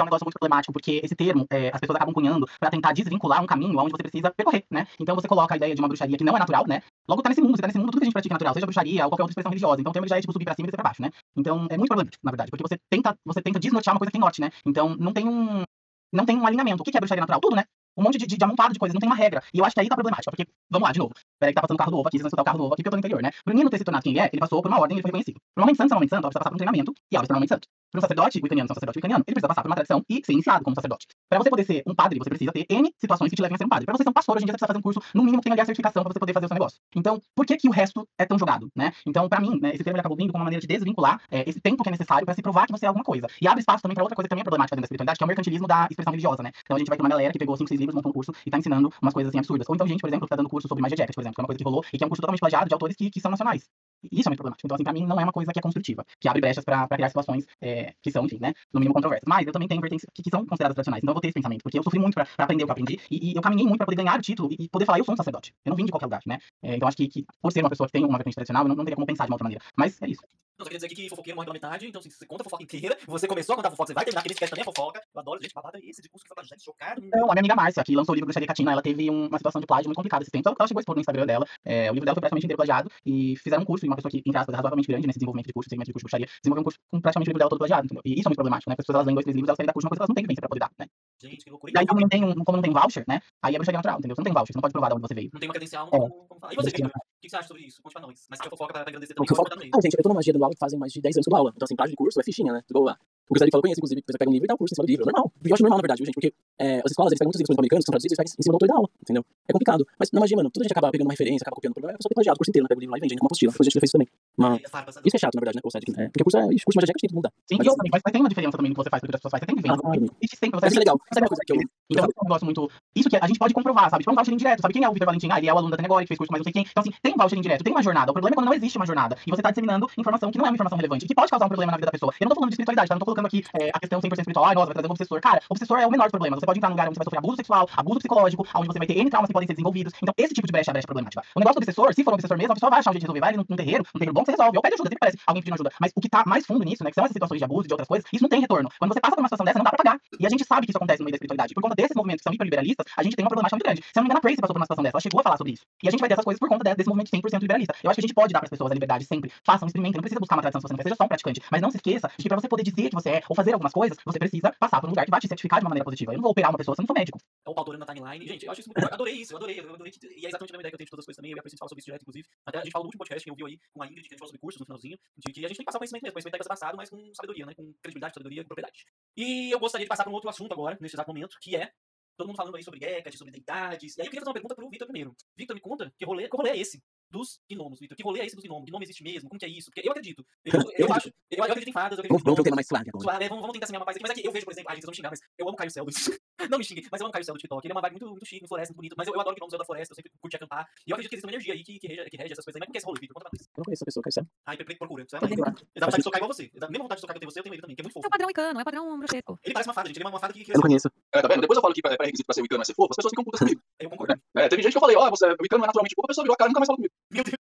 é um negócio muito problemático, porque esse termo é, as pessoas acabam cunhando pra tentar desvincular um caminho onde você precisa percorrer, né? Então você coloca a ideia de uma bruxaria que não é natural, né? Logo tá nesse mundo, você tá nesse mundo, tudo que a gente pratica é natural, seja bruxaria ou qualquer outra expressão religiosa. Então o termo já é tipo subir pra cima e descer pra baixo, né? Então é muito problemático, na verdade, porque você tenta, você tenta desnortear uma coisa que tem norte, né? Então não tem um. Não tem um alinhamento. O que é bruxaria natural? Tudo, né? Um monte de, de, de amontoado de coisas, não tem uma regra. E eu acho que aí tá problemática, porque, vamos lá, de novo. Peraí que tá passando o carro do ovo aqui, vocês vão escutar o carro do ovo aqui, porque eu tô no interior, né? Pro Nino ter se tornado quem ele é, ele passou por uma ordem ele foi reconhecido. Pra um homem santo, ser um homem santo, ela precisa passar por um treinamento e ela vai se tornar um homem santo. Pra um sacerdote, o icaniano, ser um sacerdote icaniano, ele precisa passar por uma tradição e ser iniciado como sacerdote. Pra você poder ser um padre, você precisa ter N situações que te levem a ser um padre. Pra você ser um pastor, hoje em dia você precisa fazer um curso, no mínimo tenha ali a certificação pra você poder fazer o seu negócio. Então, por que que o resto é tão jogado, né? Então, pra mim, né, esse termo acabou vindo como uma maneira de desvincular é, esse tempo que é necessário pra se provar que você é alguma coisa. E abre espaço também pra outra coisa que também é problemática dentro da espiritualidade, que é o mercantilismo da expressão religiosa, né? Então a gente vai ter uma galera que pegou 5, 6 livros, montou um curso e tá ensinando umas coisas assim absurdas. Ou então gente, por exemplo, que tá dando curso sobre magia jacket, por exemplo, que é uma coisa que rolou e que é um curso totalmente plagiado de autores que, que são nacionais. E isso é muito problemático. Então, assim, pra mim, não é uma coisa que é construtiva, que abre brechas pra, pra criar situações é, que são, enfim, né, no mínimo controversas. Mas eu também tenho vertentes que, que são consideradas tradicionais, então eu vou ter esse pensamento, porque eu sofri muito pra, pra aprender o que eu aprendi e, e eu caminhei muito pra poder ganhar o título e, e poder falar, eu sou um sacerdote. Eu não vim de qualquer lugar, né? É, então acho que, que, por ser uma pessoa que tem uma vertente tradicional, eu não, não teria como pensar de uma outra maneira. Mas é isso. Não, só queria dizer aqui que fofoqueiro morre pela metade, então assim, você conta a fofoca inteira, você começou a contar a fofoca, você vai terminar, que cast também é fofoca. Eu adoro, gente, babada esse discurso que foi pra gente chocar. Então, a minha amiga Márcia, que lançou o livro Bruxaria Catina, ela teve um- uma situação de plágio muito complicada esse tempo. Ela, chegou a expor no Instagram dela. é, o livro dela foi praticamente inteiro plagiado. E fizeram um curso, uma pessoa que, entre aspas, é razoavelmente grande nesse desenvolvimento de curso, segmento de curso de bruxaria, desenvolveu um curso com praticamente o livro dela todo plagiado, entendeu? E isso é muito problemático, né? Porque as pessoas elas leem dois, três livros, elas querem dar curso de uma coisa que elas não têm vivência pra poder dar, né? Gente, que loucura. E aí, como não tem, um, como não tem voucher, né? Aí é bruxaria natural, entendeu? Você não tem voucher, você não pode provar de onde você veio. Não tem uma credencial, não É. como, como falar. E você, Victor? O que você acha sobre isso? Conte pra nós. Mas que a fofoca tá pra engrandecer Bom, também, que eu no meio. Ah, gente, eu tô na magia dando aula fazem mais de 10 anos que eu dou aula. Então, assim, plágio de curso é fichinha, né? Igual lá. O que o falou, conhece, inclusive, você pega um livro e dá um curso em cima do livro. Normal. E eu acho normal, na verdade, viu, gente? Porque é, as escolas, eles pegam muitos livros americanos, que são traduzidos, eles pegam em cima do autor da aula, entendeu? É complicado. Mas na magia, mano, tudo a gente acaba pegando uma referência, acaba copiando. O problema é a pessoa ter plagiado o curso inteiro, né? Pega o livro lá e vende, né? Como apostila. Depois a gente fez isso também. Mas É, isso que é chato, na verdade, né? Ou seja, é, porque o curso é. O curso de magia jacket tem que mudar. Sim, Mas e outra, mas, mas tem uma diferença também no que você faz, porque as pessoas fazem. Você tem que ver. Ah, claro. Existe sempre, você Mas isso é legal. Sabe uma coisa que eu. Então, é um negócio muito. Isso que a gente pode comprovar, sabe? Tipo, é um voucher indireto. Sabe quem é o Vitor Valentim? Ah, ele é o aluno da Tenegori, que fez curso mais não sei quem. Então, assim, tem um voucher indireto, tem uma jornada. O problema é quando não existe uma jornada. E você tá disseminando informação que não é uma informação relevante, que pode causar um problema na vida da pessoa. Eu não tô falando de espiritualidade, tá? Não tô colocando aqui é, a questão 100% espiritual. Ai, nossa, vai trazer um obsessor. Cara, obsessor é o menor dos problemas. Você pode entrar num lugar onde você vai sofrer abuso sexual, abuso psicológico, onde você vai ter N traumas que podem ser desenvolvidos. Então, esse tipo de brecha é a brecha problemática. O negócio do obsessor, se for um obsessor mesmo, a pessoa vai achar um jeito de resolver. Vai ali num, num terreiro, num terreiro bom, você resolve. Ou pede ajuda, sempre parece alguém pedindo ajuda. Mas o que tá mais fundo nisso, né, que são essas situações de abuso e de outras coisas, isso não tem retorno. Quando você passa por uma situação dessa, não dá pra pagar. E a gente sabe que isso acontece no meio da espiritualidade. Por conta desses movimentos que são hiperliberalistas, a gente tem uma problemática muito grande. Se eu não me engano, a Tracy passou por uma situação dessa, ela chegou a falar sobre isso. E a gente vai ter essas coisas por conta de- desse movimento 100% liberalista. Eu acho que a gente pode dar para as pessoas a liberdade sempre. Façam, experimentem, não precisa buscar uma tradição se você não quer, seja só um praticante. Mas não se esqueça de que pra você poder dizer que você é ou fazer algumas coisas, você precisa passar por um lugar que vai te certificar de uma maneira positiva. Eu não vou operar uma pessoa se eu não médico. É o pau na timeline. Gente, eu acho isso muito. Eu adorei isso, eu adorei. Eu adorei que- E é exatamente a mesma ideia que eu tenho de todas as coisas também. Eu ia precisar falar sobre isso direto, inclusive. Até a gente fala no último podcast, quem ouviu aí com a Ingrid, que a gente falou sobre cursos no finalzinho, de que a gente tem que passar conhecimento mesmo. Conhecimento que ser passado, mas com sabedoria, né? Com credibilidade, sabedoria, com propriedade. E eu gostaria de passar para um outro assunto agora, nesse exato momento, que é. Todo mundo falando aí sobre Hecate, sobre deidades. E aí eu queria fazer uma pergunta pro Victor primeiro. Victor, me conta que rolê, que rolê é esse? Dos gnomos, Victor. Que rolê é esse dos gnomos? Gnome existe mesmo? Como que é isso? Porque eu acredito. Eu, *laughs* eu, eu acho. Eu, eu acredito em fadas, eu acredito Vamos, em vamos ter um gnomos. tema mais suave agora. Suave, é, vamos, vamos tentar semear uma paz aqui. Mas aqui eu vejo, por exemplo, ai, gente, vocês vão me xingar, mas eu amo Caio Cel. *laughs* não me xingue, mas eu amo Caio Cel do TikTok. Ele é uma vibe muito, muito chique, muito floresta, muito bonito. Mas eu, eu adoro que vamos da floresta, eu sempre curti acampar. E eu acredito que existe uma energia aí que, que, rege, que rege essas coisas aí. Mas como que é esse rolê, Victor? Conta pra nós. Eu não conheço essa pessoa, quer saber? Ai, pre- procura. Você vai lembrando. Ele dá vontade de socar igual você. Ele dá a mesma vontade de socar que eu tenho você, eu tenho ele também, que é muito É fofo. o padrão icano, é o padrão bruxesco. Ele parece uma fada, gente. Ele é uma fada que Eu não conheço. É, tá vendo? Depois eu falo que é pré-requisito pra ser wicano é ser fofo, as pessoas ficam putas comigo. Eu concordo. É, teve gente que eu falei, ó, você, wicano não é naturalmente a pessoa virou a cara e nunca mais falou comigo. Meu Deus.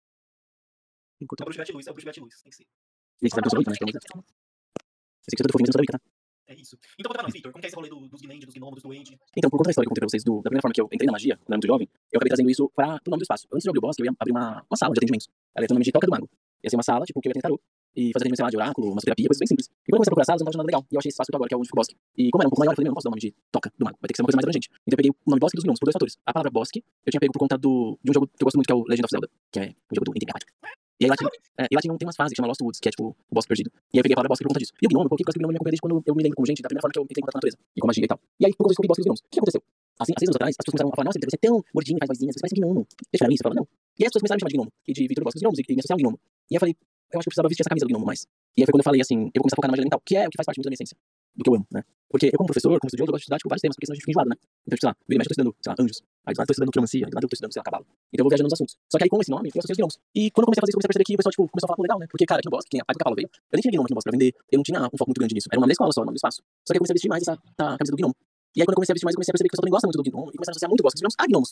Em curto. É o Bruxo Gratiluz, é o Bruxo Gratiluz, tem que ser. Gente, você sabe que né? Então, Você que você tá fofinho, eu sou da Wicca, tá? É isso. Então conta pra nós, Victor, como que é esse rolê do- dos Gnend, dos Gnomos, dos Duende? Então, por conta da história que eu contei pra vocês, do, da primeira forma que eu entrei na magia, quando eu era muito jovem, eu acabei trazendo isso para o nome do espaço. Antes de abrir o bosque, eu ia abrir uma, uma sala de atendimentos. Ela ia ter o nome de Toca do Mago. Ia ser uma sala, tipo, que eu ia ter tarô. E fazer atendimento, sei de oráculo, massoterapia, coisas bem simples. E quando eu comecei a procurar salas, eu não tava achando nada legal. E eu achei esse espaço eu agora, que é o bosque. E como era um pouco maior, eu falei, meu, eu não posso dar o nome de Toca do Mago. Vai ter que ser uma coisa mais abrangente. Então eu peguei o nome Bosque dos Gnomos por dois fatores. A palavra bosque, eu tinha pego por conta do, de um jogo que eu gosto muito, que é o Legend of Zelda, que é um jogo do Nintendo. E aí lá tinha, é, e lá tinha, um- tem umas fases que chama Lost Woods, que é tipo o bosque perdido. E aí eu peguei a palavra bosque por conta disso. E o gnomo, eu coloquei porque o gnomo me acompanha desde quando eu me lembro como gente, da primeira forma que eu entrei em contato com a natureza. E com magia e tal. E aí, quando eu descobri bosque dos gnomos, o que aconteceu? Assim, há seis anos atrás, as pessoas começaram a falar, nossa, você é tão faz vozinhas, você parece um gnomo. Eu eu não. E aí as pessoas começaram a me chamar de gnomo, e de Vitor Bosque dos Gnomos, e, e me associar a um gnomo. E aí eu falei, eu acho que precisava vestir essa camisa do gnomo mais. E aí foi quando eu falei assim, eu vou começar a focar na magia elemental, que é o que faz parte muito da minha essência, do que eu amo, né? Porque eu, como professor, como estudioso, eu gosto de estudar tipo, vários temas, porque senão a gente fica enjoado, né? Então, tipo, sei lá, vira e mexe, eu tô estudando, sei lá, anjos. Aí do eu tô estudando quiromancia, aí do eu tô estudando, sei lá, cavalo. Então eu vou viajando nos assuntos. Só que aí com esse nome, eu associei os gnomos. E quando eu comecei a fazer isso, eu comecei a perceber que o pessoal, tipo, começou a falar, pô, legal, né? Porque, cara, aqui no bosque, quem a pai do cavalo veio, eu nem tinha gnomo aqui no bosque pra vender, eu não tinha um foco muito grande nisso. Era uma escola só, o nome do espaço. Só que eu comecei a vestir mais essa, essa camisa do gnomo. E aí quando eu comecei a vestir mais, eu comecei a perceber que o pessoal também gosta muito do gnomo, e começaram a associar muito o bosque dos gnomos a gnomos.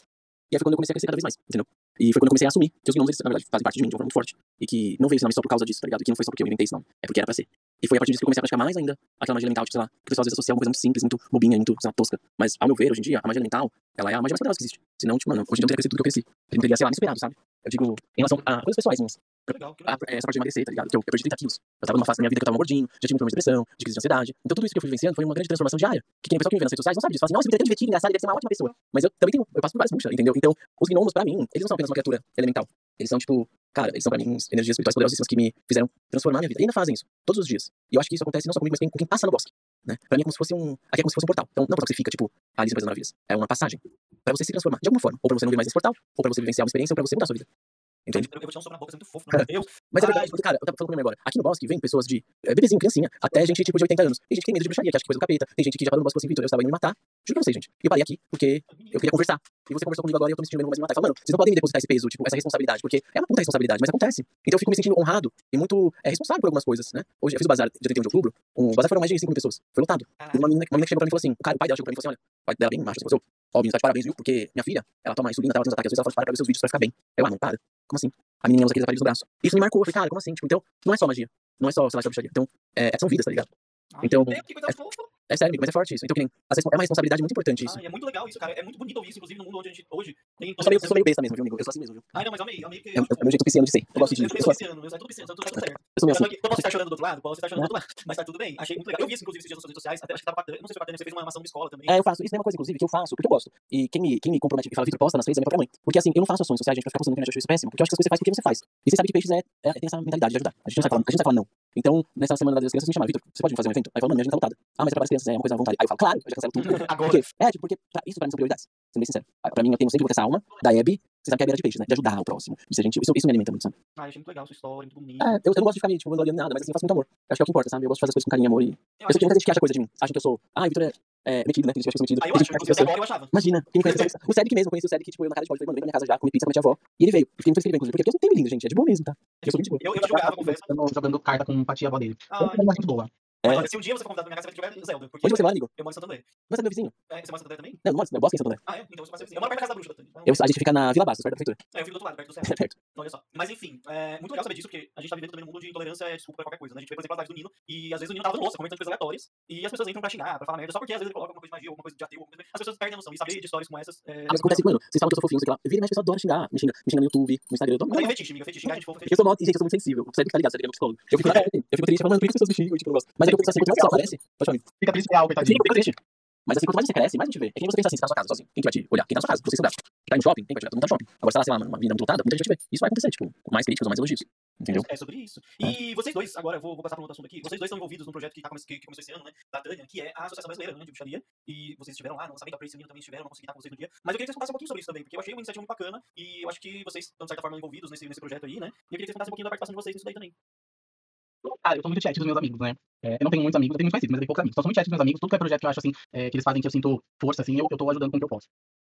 E aí foi quando eu comecei a crescer cada vez mais, entendeu? E foi quando eu comecei a assumir que os gnomos, eles, na verdade, fazem parte de mim de uma forma muito forte. E que não veio esse nome só por causa disso, tá ligado? E que não foi só porque eu inventei esse nome. É porque era pra ser. E foi a partir disso que eu comecei a praticar mais ainda aquela magia elemental, tipo, sei lá, que o pessoal às vezes associa uma coisa muito simples, muito bobinha, muito, sei lá, tosca. Mas, ao meu ver, hoje em dia, a magia elemental, ela é a magia mais poderosa que existe. Senão, tipo, mano, hoje em dia eu não teria crescido tudo que eu cresci. Eu não teria, sei lá, me superado, sabe? Eu digo, em relação a coisas pessoais, minhas. Que legal, que A- legal. essa parte de emagrecer, tá ligado? Que eu, eu perdi 30 quilos. Eu tava numa fase da minha vida que eu tava gordinho, já tive um problema de depressão, de crise de ansiedade. Então tudo isso que eu fui vivenciando foi uma grande transformação diária. Que quem a pessoa que me vê nas redes sociais não sabe disso. Fala assim, nossa, Vitor é divertido, engraçado, ele deve ser uma ótima pessoa. Mas eu também tenho, eu passo por várias buchas, entendeu? Então, os gnomos, pra mim, eles não são apenas uma criatura elemental. Eles são, tipo, cara, eles são pra mim energias espirituais poderosíssimas que me fizeram transformar a minha vida. E ainda fazem isso, todos os dias. E eu acho que isso acontece não só comigo, mas com quem passa no bosque. Né? Pra mim é como se fosse um. Aqui é como se fosse um portal. Então, não é um portal que você fica, tipo, ali depois das maravilhas. É uma passagem. Pra você se transformar de alguma forma. Ou pra você não vir mais nesse portal, ou pra você vivenciar uma experiência, ou pra você mudar a sua vida. Entende? Eu, vou te dar um soco na boca, você é muito fofo, meu Deus. Mas é verdade, porque, cara, eu tava falando com minha mãe agora. Aqui no bosque vem pessoas de é, bebezinho, criancinha, até gente tipo de 80 anos. Tem gente que tem medo de bruxaria, que acha que coisa do capeta. Tem gente que já parou no bosque e falou assim, Vitor, eu estava indo me matar. Juro pra vocês, gente. E eu parei aqui porque eu queria conversar. E você conversou comigo agora e eu tô me sentindo meio mais me matar. Eu falo, mano, vocês não podem me depositar esse peso, tipo, essa responsabilidade, porque é uma puta responsabilidade, mas acontece. Então eu fico me sentindo honrado e muito é, responsável por algumas coisas, né? Hoje eu fiz o bazar dia 31 de outubro, o bazar foram mais de 5 mil pessoas. Foi lotado. E uma menina, uma menina que chegou pra mim e falou assim, o, cara, o pai dela chegou pra mim e falou assim, olha, o pai dela é bem macho, assim, falou, ó, menino, tá de parabéns, viu? Porque minha filha, ela toma insulina, tava tendo ataque, às vezes ela fala, para ver seus vídeos pra ficar bem. Eu, ah, não, para. Como assim? A menina usa aqueles aparelhos no braço. Isso me marcou, eu falei, cara, como assim? Tipo, então, não é só magia. Não é só, sei lá, bruxaria. Então, é, são vidas, tá ligado? Ai, Então, que coisa fofa. É sério, amigo, mas é forte isso. Então, que nem, é uma responsabilidade muito importante isso. Ai, é muito legal isso, cara. É muito bonito ouvir isso, inclusive, no mundo onde a gente hoje tem Eu sou, meio, eu sou meio besta mesmo, viu, amigo? Eu sou assim mesmo, viu? Ai, não, mas amei, eu amei que. É, é o meu jeito pisciano de ser. Eu gosto de. Eu sou sou pisciano, eu tudo pisciano, tudo certo. Eu sou tô assim. eu posso estar chorando do outro lado, posso estar chorando do outro lado, *laughs* mas tá tudo bem. Achei muito legal. Eu vi isso, inclusive, esses dias nas redes sociais, até acho que tava a Tânia, não sei se a Tânia, você fez uma ação de escola também. É, eu faço. Isso é uma coisa, inclusive, que eu faço, porque eu gosto. E quem me, quem me compromete e fala, Vitor, posta nas redes é minha própria mãe. Porque assim, eu não faço ações sociais, gente, pra ficar postando internet, eu acho isso péssimo. Porque eu acho que as coisas você faz porque você faz. E você sabe que peixes é, é, tem essa mentalidade de ajudar. A gente não a gente não não. Então, nessa semana das crianças, me chamaram, Vitor, você pode fazer um evento? Aí eu falo, não, minha agenda tá lotada. Ah, mas é para as crianças, é uma coisa à vontade. Aí eu falo, claro, eu já cancelo tudo. *laughs* Agora. Porque, é, tipo, porque pra, isso pra mim são prioridades, sendo bem sincero. Ah, Pra mim, eu tenho sempre essa alma da Hebe, você sabe que é a beira de peixes, né? De ajudar o próximo. Isso, a gente, isso, isso me alimenta muito, sabe? Ai, achei muito legal a sua história, muito bonita. É, eu, eu não gosto de ficar me, tipo, vangloriando nada, mas assim, eu faço muito amor. Eu acho que é o que importa, sabe? Eu gosto de fazer as coisas com carinho e amor e... Eu Eu acho sei que muita gente que acha coisa de mim. Acha que eu sou... Ah, Vitor é, é metido, né? Que acha que eu sou metido. Ah, eu acho, gente que acha que inclusive, eu eu achava. Imagina, quem me conhece. O Cedric mesmo, eu conheci o Cedric, tipo, eu na casa de pau, ele foi, mano, vem na minha casa já, comer pizza com a minha avó. E ele veio. Eu fiquei muito feliz que ele veio, inclusive, porque eu sou bem lindo, gente. É de boa mesmo, tá? Eu sou muito boa. Eu, eu te julgava, confesso. Jogando, jogando carta com empatia avó dele. É gente boa. Mas É. olha, se um dia você for convidado pra minha casa, você vai ter que jogar Zelda. Porque Onde você mora, amigo? eu moro em Santo André. Não é meu vizinho? É, você mora em Santo André também? Não, não moro, eu gosto em Santo André. Ah, é? Então você pode ser vizinho. Eu moro perto da casa da bruxa. Então, Eu, a gente fica na Vila Bastos, perto da prefeitura. É, eu fico do outro lado, perto do *laughs* É centro. perto. Olha só. Mas enfim, é muito legal saber disso, porque a gente tá vivendo também num mundo de intolerância é desculpa pra qualquer coisa, né? A gente vê, por exemplo, lives do Nino, e às vezes o Nino tava no louça, comentando coisas aleatórias, e as pessoas entram pra xingar, pra falar merda, só porque às vezes ele coloca alguma coisa de magia, alguma coisa de ateu, alguma coisa... As pessoas perdem a noção, e saber de histórias como essas... É... Ah, mas acontece, mano, vocês falam que eu sou fofinho, sei lá. Vira a pessoa adora xingar. Me xinga, me xinga no YouTube, no Instagram. Eu tô... Mas aí, fetiche, amiga, fetiche, xingar a gente Eu fetiche. sou mó, gente, eu sou muito sensível. Cedric tá ligado, Cedric é meu psicólogo. Eu fico, *laughs* eu fico triste, falando, por que as pessoas me xingam? Tipo, eu não gosto. Mas é que eu penso assim, quanto mais você aparece, pode falar. Fica triste real, Sim, coitadinho. eu fico triste. Mas assim, quanto mais você cresce, mais a gente vê. É que nem você pensa assim, você tá na sua casa sozinho. Quem que vai te olhar? Quem tá na sua casa? Você estudar. Tá no shopping? Quem vai te olhar? Todo mundo tá no shopping. Agora, sei lá, sei lá, uma vida muito lotada, muita gente vê. Isso vai acontecer, tipo, com mais críticas ou mais elogios. Entendeu? É sobre isso. E vocês dois, agora eu vou, vou passar para um outro assunto aqui. Vocês dois estão envolvidos num projeto que, tá, que, que começou esse ano, né? Da Tânia, que é a Associação Brasileira né, de Bruxaria. E vocês estiveram lá no lançamento, a Praise Menino também estiveram, não consegui estar com vocês no dia. Mas eu queria que vocês contassem um pouquinho sobre isso também, porque eu achei uma iniciativa muito bacana e eu acho que vocês estão, de certa forma, envolvidos nesse, nesse projeto aí, né? E eu queria que vocês contassem um pouquinho da participação de vocês nisso daí também. Cara, eu sou muito chat dos meus amigos, né? É, eu não tenho muitos amigos, eu tenho muitos conhecidos, mas eu tenho poucos amigos. Então, sou muito chat dos meus amigos. Tudo que é projeto que eu acho, assim, é, que eles fazem que eu sinto força, assim, eu, eu tô ajudando com o que eu posso.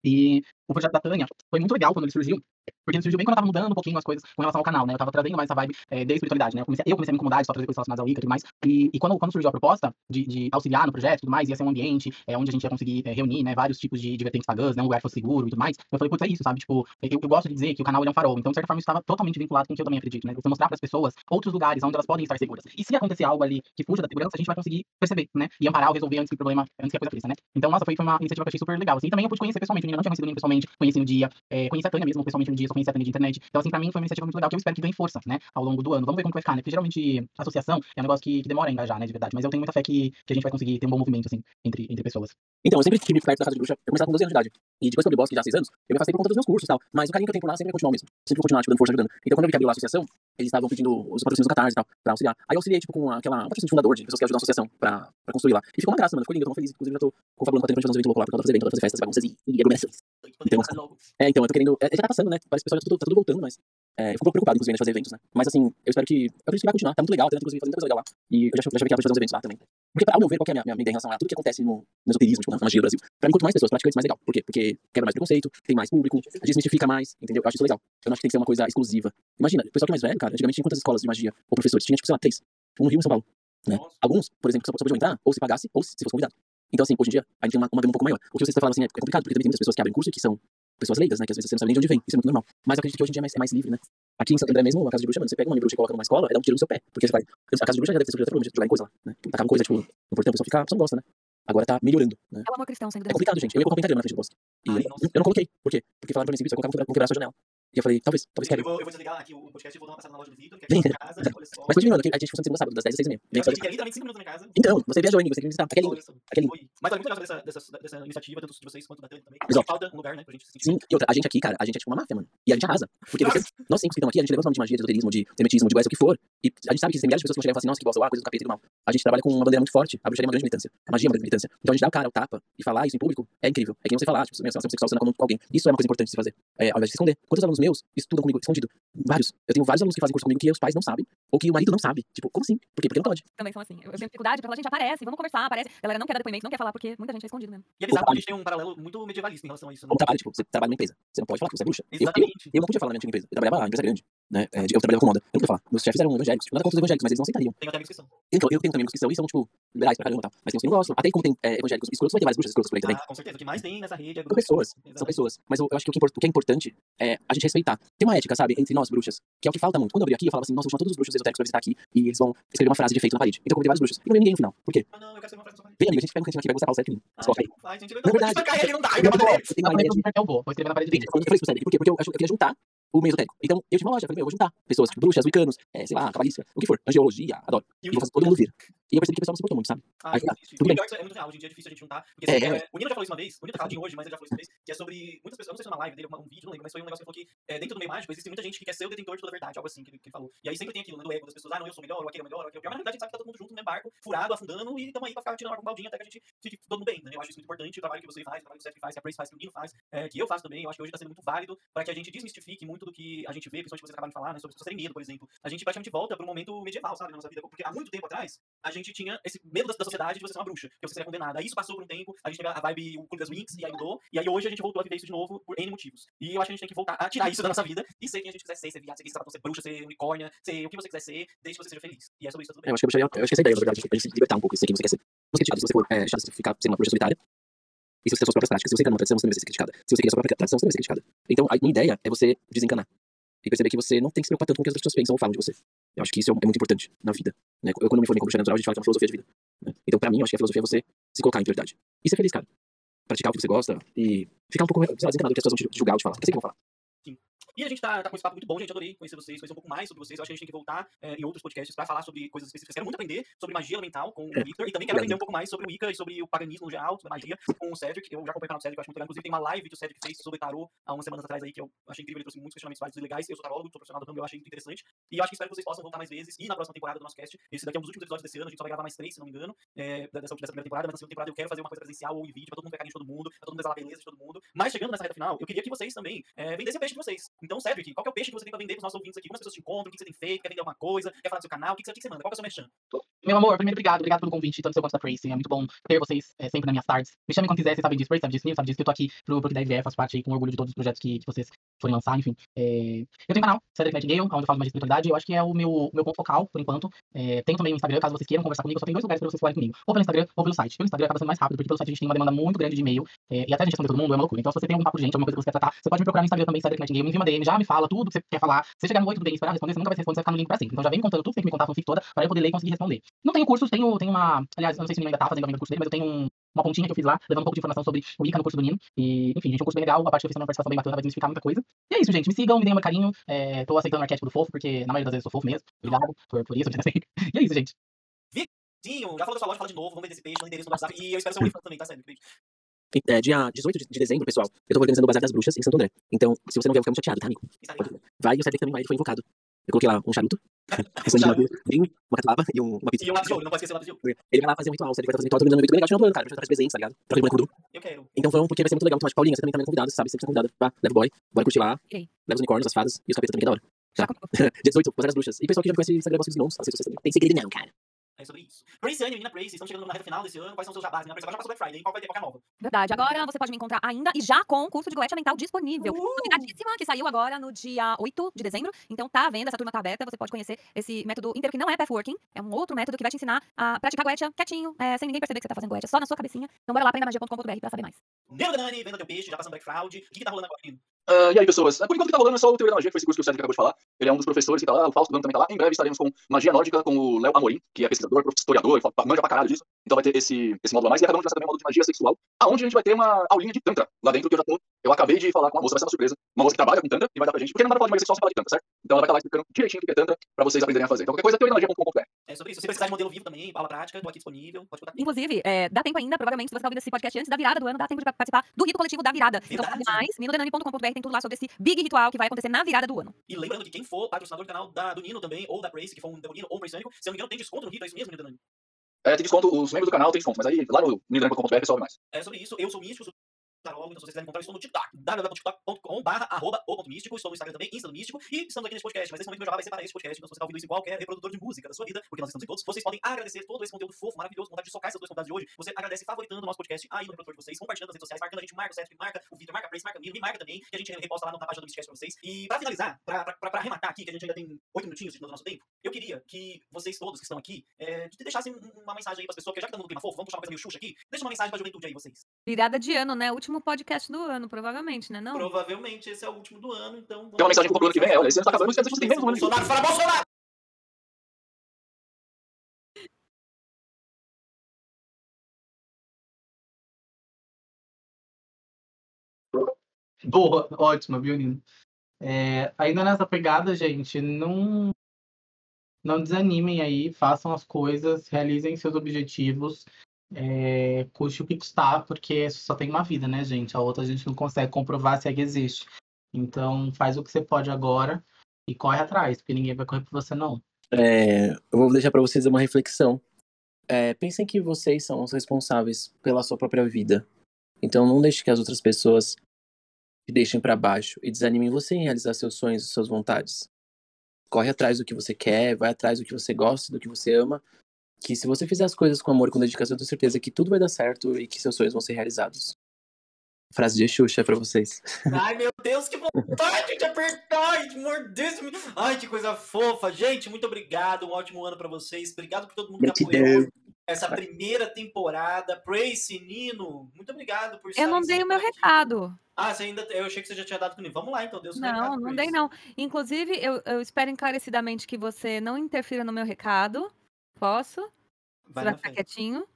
E o projeto da Tânia foi muito legal quando ele surgiu. Porque surgiu bem quando eu tava mudando um pouquinho as coisas com relação ao canal, né? Eu tava trazendo mais essa vibe é, de espiritualidade, né? Eu comecei, eu comecei a me incomodar de só trazer coisas relacionadas ao Wicca e tudo mais. E, e quando, quando surgiu a proposta de, de auxiliar no projeto e tudo mais, ia ser um ambiente é, onde a gente ia conseguir é, reunir, né? Vários tipos de, de vertentes pagãs, né? Um lugar fosse seguro e tudo mais. Eu falei, putz, é isso, sabe? Tipo, eu, eu gosto de dizer que o canal é um farol. Então, de certa forma, isso estava totalmente vinculado com o que eu também acredito, né? Você mostrar para as pessoas outros lugares onde elas podem estar seguras. E se acontecer algo ali que fuja da segurança, a gente vai conseguir perceber, né? E amparar ou resolver antes que o problema, antes que a coisa cresça, né? Então, nossa, foi, foi uma iniciativa que eu achei super legal. Assim, também eu pude conhecer pessoalmente, eu não tinha conhecido ninguém pessoalmente, conheci no dia, é, conheci a Tânia mesmo pessoalmente no dia, só conheci a Tânia de internet. Então, assim, pra mim foi uma iniciativa muito legal que eu espero que ganhe força, né? Ao longo do ano. Vamos ver como que vai ficar, né? Porque geralmente associação é um negócio que, que demora a engajar, né? De verdade. Mas eu tenho muita fé que, que a gente vai conseguir ter um bom movimento, assim, entre, entre pessoas. Então, eu sempre tive perto da casa de bruxa. Eu comecei com 12 anos de idade. E depois que eu abri o bosque já há 6 anos, eu me afastei por conta dos meus cursos e tal. Mas o carinho que eu tenho por lá sempre vai continuar o mesmo. Sempre vou continuar, tipo, dando força ajudando. Então, quando eu vi que abriu lá a associação, eles estavam pedindo os patrocínios do Catarse e tal, pra auxiliar. Aí eu auxiliei, tipo, com aquela um patrocínio de fundador, de pessoas que ajudam a associação pra, pra construir lá. E ficou uma graça, mano. Ficou lindo, eu tô feliz. Inclusive, já tô confabulando com a Tânia pra fazer eventos loucos lá, por causa fazer eventos, fazer festas, bagunças e, e aglomerações. Então. É, então, eu tô querendo. É, já tá passando, né? Parece que o pessoal já tá tudo, voltando, mas. É, eu fico um pouco preocupado, inclusive, de fazer eventos, né? Mas assim, eu espero que. Eu acredito que vai continuar, tá muito legal, tá inclusive fazendo coisa legal lá. E eu já, já ela pra fazer uns eventos lá também. Porque, ao meu ver, qual é a minha, minha, ideia em relação a tudo que acontece no, esoterismo, tipo, na magia do Brasil? Pra mim, quanto mais pessoas praticantes, mais legal. Por quê? Porque quebra mais preconceito, tem mais público, desmistifica mais, entendeu? Eu acho isso legal. Eu não acho que tem que ser uma coisa exclusiva. Imagina, o pessoal que é mais velho, cara, antigamente tinha quantas escolas de magia ou professores? Tinha, tipo, sei lá, três. Um no Rio e São Paulo. Né? Alguns, por exemplo, só, só podiam entrar ou se pagasse ou se fosse convidado. Então, assim, hoje em dia, a gente tem uma, uma um pouco maior. O que você está falando assim é é complicado, porque também tem muitas pessoas que abrem curso que são pessoas leigas, né? Que às vezes você não sabe nem de onde vem. Isso é muito normal. Mas eu acredito que hoje em dia é mais, é mais livre, né? Aqui em Santo André mesmo, uma casa de bruxa, mano, você pega uma bruxa e coloca numa escola, é dar um tiro no seu pé. Porque você vai. A casa de bruxa já deve ter sofrido até de jogar em coisa lá, né? Tacava coisa, tipo, no portão, o pessoal fica, a pessoa não gosta, né? Agora tá melhorando, né? É o amor cristão sendo É complicado, gente. Eu ia colocar um pentagrama na frente do bosque. E Ai, eu, eu não coloquei. Por quê? Porque falaram pra mim assim, você vai colocar, vão quebrar a sua janela. E eu falei, talvez, talvez Eu quebre. vou, eu vou desligar aqui o podcast e vou dar uma passada na loja do Vitor, que é aqui na casa, olha só. Mas continua, a gente funciona segunda sábado, das 10 às 6 e meia. Vem Eu só literalmente 5 minutos minha casa. Então, você viajou, hein? Você quer visitar. Aquele Olha só. aquele Foi. Mas olha, muito legal dessa, dessa, dessa iniciativa, tanto de vocês quanto da Tânia também. Mas, ó, Falta um lugar, né, pra gente se sentir. Sim, e outra, a gente aqui, cara, a gente é tipo uma máfia, mano. E a gente arrasa. Porque você, nós cinco que estamos aqui, a gente leva o nome de magia, de esoterismo, de hermetismo, de West, o que for. E a gente sabe que existem milhares de pessoas que vão chegar e falar assim, nossa, que bosta, ah, coisa do capeta e do mal. A gente trabalha com uma bandeira muito forte. A bruxaria é uma grande militância. A magia é uma grande militância. Então a gente dá o cara o tapa e falar isso em público é incrível. É que você falar, tipo, você é sexual, você não com alguém. Isso é uma coisa importante de se fazer. É, ao invés de se esconder. Quantos alunos meus estudam comigo escondido? Vários. Eu tenho vários alunos que fazem curso comigo que os pais não sabem, ou que o marido não sabe. Tipo, como assim? Por quê? Porque não pode. Também são assim. Eu eu tenho dificuldade pra falar, gente, aparece, vamos conversar, aparece. A galera não quer dar depoimento, não quer falar, porque muita gente é escondido mesmo. E é bizarro que a gente tem um paralelo muito medievalista em relação a isso, né? Como trabalho, tipo, você trabalha numa empresa. Você não pode falar que você é bruxa. Eu, eu, Exatamente. eu não podia falar na minha antiga empresa. Eu trabalhava em empresa grande. Né? É, eu trabalhava com moda. Eu não podia falar. Meus chefes eram evangélicos. Tipo, nada contra os evangélicos, mas eles não aceitariam. Tem até a inscrição. Então, eu tenho também amigos que são e são, tipo, liberais pra caramba e tal. Mas tem uns que não gostam. Até como tem é, evangélicos escrotos, vai ter várias bruxas escrotas por aí também. Ah, com certeza. O que mais tem nessa rede é São pessoas, são Exatamente. pessoas. Mas eu, eu acho que o que, o que é importante é a gente respeitar. Tem uma ética, sabe, entre nós, bruxas, que é o que falta muito. Quando eu abri aqui, eu falava assim, nossa, vou chamar todos os bruxos esotéricos pra visitar aqui e eles vão escrever uma frase de efeito na parede. Então eu convidei várias bruxas. E não veio ninguém no final. Por quê? Ah, não, eu quero uma frase só Vem, a gente pega um cantinho aqui, vai gostar certo menino. Ah, Escolhe aí. não faz, gente. Não é verdade. Espancar ele não dá, Eu eu vou- vou eu tenho uma ideia de Eu vou, vou escrever na parede Gente, dele. eu falei isso pro Cedric, por quê? Porque eu, acho- eu queria juntar o meio esotérico. Então, eu tive uma loja, falei, meu, eu vou juntar pessoas, tipo, bruxas, wicanos, é, sei lá, cabalista, o que for, angiologia, adoro. E E vou fazer todo mundo vir. E eu percebi que o pessoal não se importou muito, sabe? Ah, tá, existe. tudo bem. pior isso é muito real. Hoje em dia é difícil a gente juntar. Porque É, assim, é. é, o Nino já falou isso uma vez. O Nino tá faladinho hoje, mas ele já falou isso uma vez. Que é sobre muitas pessoas. Não sei se foi uma live dele, um vídeo, não lembro. Mas foi um negócio que ele falou que é, dentro do meio mágico existe muita gente que quer ser o detentor de toda a verdade. Algo assim que ele, que ele falou. E aí sempre tem aquilo, né? Do ego das pessoas. Ah, não, eu sou melhor, ou aquele é melhor, ou aquele é pior. Mas na verdade a gente sabe que tá todo mundo junto no mesmo barco, furado, afundando. E tamo aí pra ficar tirando água com baldinho até que a gente fique todo mundo bem. Né? Eu acho isso muito importante. O trabalho que você faz, o trabalho que o Seth faz, que a Praise faz, que o Nino faz, é, que eu faço também. Eu acho que hoje tá sendo muito válido que a gente desmistifique muito do que a gente vê, principalmente que vocês acabaram de falar, né? Sobre as pessoas terem medo, por exemplo. A gente praticamente volta pra um momento medieval, sabe? Na nossa vida. Porque há muito tempo atrás, a gente tinha esse medo da, da sociedade de você ser uma bruxa, que você seria condenada. Aí isso passou por um tempo, a gente teve a vibe o Clube das Winx, e aí mudou. E aí hoje a gente voltou a viver isso de novo por N motivos. E eu acho que a gente tem que voltar a tirar isso da nossa vida e ser quem a gente quiser ser, ser viado, ser gay, ser ser bruxa, ser unicórnia, ser o que você quiser ser, desde que você seja feliz. E é sobre isso, tudo. Eu acho que eu, bruxaria- eu acho que essa é ideia, na verdade, a gente libertar um pouco, ser quem você quer ser. Ser criticado, se você for é, chato, você ficar sendo uma bruxa solitária, se você tem suas próprias práticas, se você quer uma tradição, você também vai ser criticada. Se você quer a sua própria tradição, você também vai ser criticada. Então, a minha ideia é você desencanar. E perceber que você não tem que se preocupar tanto com o que as pessoas pensam ou falam de você. Eu acho que isso é, é muito importante na vida. Né? Eu, quando me formei como bruxaria natural, a gente fala que é uma filosofia de vida. né? Então, pra mim, eu acho que a filosofia é você se colocar em prioridade. E ser feliz, cara. Praticar o que você gosta e ficar um pouco, sei lá, desencanado do que as pessoas vão te julgar ou te falar. Eu sei que vão falar. E a gente tá, tá com esse papo muito bom, gente. Adorei conhecer vocês, conhecer um pouco mais sobre vocês. Eu acho que a gente tem que voltar é, em outros podcasts pra falar sobre coisas específicas. Quero muito aprender sobre magia elemental com o É. Victor. E também quero aprender um pouco mais sobre o Wicca e sobre o paganismo no geral, sobre a magia com o Cedric. Eu já acompanho o canal do Cedric, eu acho muito legal. Inclusive, tem uma live que o Cedric fez sobre tarô há umas semanas atrás aí, que eu achei incrível. Ele trouxe muitos questionamentos válidos e legais. Eu sou tarólogo, sou profissional do ramo, eu achei muito interessante. E eu acho que espero que vocês possam voltar mais vezes. E na próxima temporada do nosso cast, esse daqui é um dos últimos episódios desse ano. A gente só vai gravar mais três, se não me engano, é, dessa, dessa primeira temporada. Mas na segunda temporada eu quero fazer uma coisa presencial ou em vídeo, pra todo mundo ver carinho de todo mundo, pra todo mundo exalar a beleza de todo mundo. Mas chegando nessa reta final, eu queria que vocês também é, vendessem o peixe de vocês. Então, Cedric, qual que é o peixe que você tem pra vender pros nossos ouvintes aqui? Como as pessoas te encontram? O que você tem feito? Quer vender alguma coisa? Quer falar do seu canal? O que você, o que você manda? Qual é o seu merchan? Meu amor, primeiro, obrigado. Obrigado pelo convite, tanto seu quanto da Tracy. É muito bom ter vocês é, sempre nas minhas tardes. Me chamem quando quiser, vocês sabem disso. Tracy sabe disso, Nil sabe disso, que eu tô aqui pro, pro que deve faço parte aí com orgulho de todos os projetos que, que vocês forem lançar, enfim. É, eu tenho um canal, Cedric Nightingale, onde eu falo mais de espiritualidade. Eu acho que é o meu, meu ponto focal, por enquanto. É, tenho também o Instagram, caso vocês queiram conversar comigo. Só tem dois lugares pra vocês falarem comigo. Ou pelo Instagram, ou pelo site. Pelo Instagram acaba sendo mais rápido, porque pelo site a gente tem uma demanda muito grande de e-mail. é, e até a gente todo mundo é uma loucura. Então, se você tem algum papo de gente, alguma coisa que você quer tratar, você pode me procurar no Instagram também, Cedric Nightingale. Me envia uma DM, já me fala tudo que você quer falar. Se você chegar no oi, tudo bem, esperar responder, você nunca vai responder, você vai ficar no link pra sempre. Então já vem me contando tudo, você tem que me contar a fanfic toda, pra eu poder ler e conseguir responder. Não tenho cursos, tenho, tenho uma. Aliás, eu não sei se o Nino ainda tá fazendo o curso dele, mas eu tenho um- uma pontinha que eu fiz lá, levando um pouco de informação sobre o Wicca no curso do Nino. E, enfim, gente, é um curso bem legal, a parte que eu fiz é uma participação bem bacana, vai desmistificar muita coisa. E é isso, gente. Me sigam, me deem meu carinho. É, tô aceitando o arquétipo do fofo, porque na maioria das vezes eu sou fofo mesmo. Obrigado por, por isso, eu *laughs* assim. E é isso, gente. Sim, já falou da sua loja, fala de novo, vamos vender esse peixe, no endereço do WhatsApp. E eu espero seu OnlyFans também, tá sério? beijo. É, dia 18 de, de dezembro, pessoal, eu tô organizando o Bazar das Bruxas em Santo André. Então, se você não vier, eu vou ficar muito chateado, tá, amigo? Ligado? Vai, e o Cedric também vai, ele foi invocado. Eu coloquei lá um charuto, *laughs* um sangue de madeira, vinho, uma catuaba e um, uma pizza. E o lápis de ouro, não pode esquecer o lápis de ouro. Ele vai lá fazer um ritual, o Cedric vai fazer um ritual, terminando muito bem legal, tirando do ano, cara, pra traz presentes, tá ligado? Troca de boneco voodoo. Eu quero. Então vamos, porque vai ser muito legal. Então, acho que Paulinha, você também tá convidada, sabe? Sempre tá convidada. Vá, leva o boy, bora curtir lá. Irei. Leva os unicórnios, as fadas e os capetas também, que é da hora. Tá. Dia 18, *laughs* Bazar das Bruxas. E pessoal que já me conhece, Instagram Bosques Irmãos, as redes sociais também. Tem segredo não, cara. É sobre isso. Praise Anne, menina Praise, estamos chegando na reta final desse ano. Quais são os seus jabás? Menina Praise, agora já passou Black Friday, qual vai ter qualquer nova? Verdade. Agora você pode me encontrar ainda e já com o curso de Goetia Mental disponível. Uh! Novidadíssima, que saiu agora no dia 8 de dezembro. Então tá à venda, essa turma tá aberta. Você pode conhecer esse método inteiro que não é pathworking. É um outro método que vai te ensinar a praticar Goetia quietinho, é, sem ninguém perceber que você tá fazendo Goetia, só na sua cabecinha. Então bora lá, aprendamagia.com.br pra saber mais. Nero Danani, venda teu peixe, já passando Black Fraud. O que, que tá rolando agora, menino? Ah, e aí, pessoas? Ah, Por enquanto que tá rolando é só o Teoria da Magia, que foi esse curso que o Cedric acabou de falar. Ele é um dos professores que tá lá, o Fausto Dano também tá lá. Em breve estaremos com Magia Nórdica, com o Léo Amorim, que é pesquisador, historiador, manja pra caralho disso. Então vai ter esse, esse módulo a mais. E acabamos de lançar também um módulo de magia sexual, aonde a gente vai ter uma aulinha de Tantra lá dentro, que eu já tô. Eu acabei de falar com uma moça, vai ser uma surpresa. Uma moça que trabalha com Tantra e vai dar pra gente. Porque não dá pra falar de magia sexual sem falar de Tantra, certo? Então ela vai estar lá explicando direitinho o que é Tantra pra vocês aprenderem a fazer. Então qualquer coisa, teoriamagia.com.br. É sobre isso. Se você precisar de modelo vivo também, aula prática, tô aqui disponível. Pode contar. Inclusive, é, dá tempo ainda, provavelmente, se você tá ouvindo esse podcast antes da virada do ano, dá tempo de pa- participar do rito coletivo da virada. Então, Verdade. sabe mais, minodenani.com.br tem tudo lá sobre esse big ritual que vai acontecer na virada do ano. E lembrando que quem for patrocinador do canal da, do Nino também, ou da Praise, que for um Demonino ou um Praise se eu não me engano, tem desconto no Rito, é isso mesmo, Nino Danani? É, tem desconto, os membros do canal tem desconto, mas aí lá no pessoal vê mais. É sobre isso. Eu sou místico, sou tarólogo, então se vocês quiserem encontrar, eu estou no TikTok, www.tiktok.com barra arroba o ponto místico, estou no Instagram também, Insta do Místico, e estamos aqui nesse podcast, mas nesse momento meu jabá vai ser para esse podcast, então se você está ouvindo isso em qualquer reprodutor de música da sua vida, porque nós estamos em todos, vocês podem agradecer todo esse conteúdo fofo, maravilhoso, vontade de socar essas duas convidadas de hoje, você agradece favoritando o nosso podcast aí no reprodutor de vocês, compartilhando nas redes sociais, marcando a gente, marca o Seth, marca o Vitor, marca a Prace, marca o Milo, me marca também, que a gente reposta lá na página do Místico pra vocês. E pra finalizar, pra arrematar aqui, que a gente ainda tem oito minutinhos do nosso tempo, eu queria que vocês todos que estão aqui, é, de- deixassem um- uma mensagem aí pras pessoas, porque já que estamos no clima fofo, vamos puxar uma coisa meio xuxa aqui, deixa uma mensagem pra juventude aí, vocês. Virada de ano, né? Último podcast do ano, provavelmente, né? Não? Provavelmente esse é o último do ano, então. Tem uma mensagem pro ano que vem, é, olha, esse ano tá acabando, quer dizer que você tem menos um ano de. Bolsonaro, fala Bolsonaro! Boa, ótima, viu, Nino? É, ainda nessa pegada, gente, não, não desanimem aí, façam as coisas, realizem seus objetivos, é, custe o que custar, porque só tem uma vida, né, gente? A outra a gente não consegue comprovar se é que existe. Então, faz o que você pode agora e corre atrás, porque ninguém vai correr por você, não. É, eu vou deixar pra vocês uma reflexão. É, pensem que vocês são os responsáveis pela sua própria vida. Então não deixe que as outras pessoas te deixem pra baixo e desanimem você em realizar seus sonhos e suas vontades. Corre atrás do que você quer, vai atrás do que você gosta, do que você ama. Que se você fizer as coisas com amor e com dedicação, eu tenho certeza que tudo vai dar certo e que seus sonhos vão ser realizados. Frase de Xuxa pra vocês. *laughs* Ai, meu Deus, que vontade de apertar e de morder. Ai, que coisa fofa. Gente, muito obrigado. Um ótimo ano pra vocês. Obrigado por todo mundo que apoiou essa primeira temporada. Praise, Nino. Muito obrigado por Eu não dei o meu aqui. recado. Ah, você ainda. Eu achei que você já tinha dado com o Nino. Vamos lá, então. Deus Não, não dei não. Inclusive, eu, eu espero encarecidamente que você não interfira no meu recado. Posso? Vai Você vai ficar quietinho?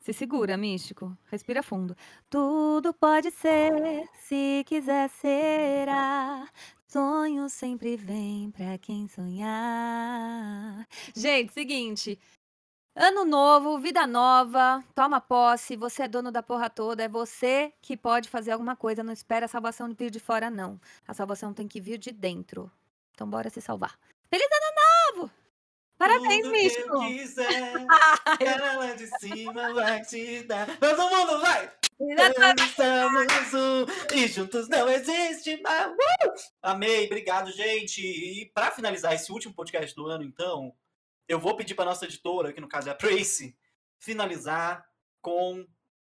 Se segura, místico. Respira fundo. Tudo pode ser, se quiser será. Sonho sempre vem pra quem sonhar. Gente, seguinte. Ano novo, vida nova, toma posse, você é dono da porra toda, é você que pode fazer alguma coisa, não espera a salvação vir de fora, não. A salvação tem que vir de dentro. Então bora se salvar. Feliz ano novo! Parabéns, místico! Que eu quiser, *laughs* cara lá de cima vai te dar. Todo mundo vai! Somos um e juntos não existe mais. Uh! Amei, obrigado, gente. E pra finalizar esse último podcast do ano, então, eu vou pedir para nossa editora, que no caso é a Tracy, finalizar com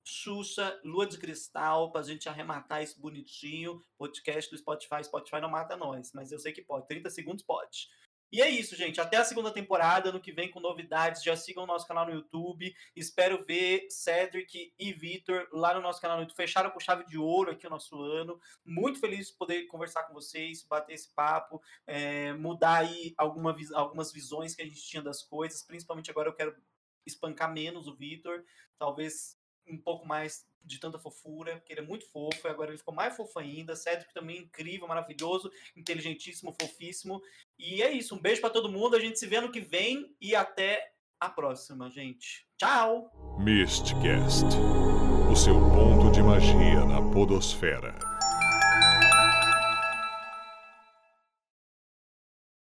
Xuxa, Lua de Cristal, pra gente arrematar isso bonitinho. Podcast do Spotify. Spotify não mata nós, mas eu sei que pode. 30 segundos pode. E é isso, gente. Até a segunda temporada, ano que vem com novidades. Já sigam o nosso canal no YouTube. Espero ver Cedric e Vitor lá no nosso canal no YouTube. Fecharam com chave de ouro aqui o nosso ano. Muito feliz de poder conversar com vocês, bater esse papo, é, mudar aí alguma, algumas visões que a gente tinha das coisas. Principalmente agora eu quero espancar menos o Vitor. Talvez um pouco mais de tanta fofura, porque ele é muito fofo, e agora ele ficou mais fofo ainda. Cedric também incrível, maravilhoso, inteligentíssimo, fofíssimo. E é isso, um beijo para todo mundo, a gente se vê no que vem e até a próxima, gente. Tchau! Mistcast, o seu ponto de magia na podosfera.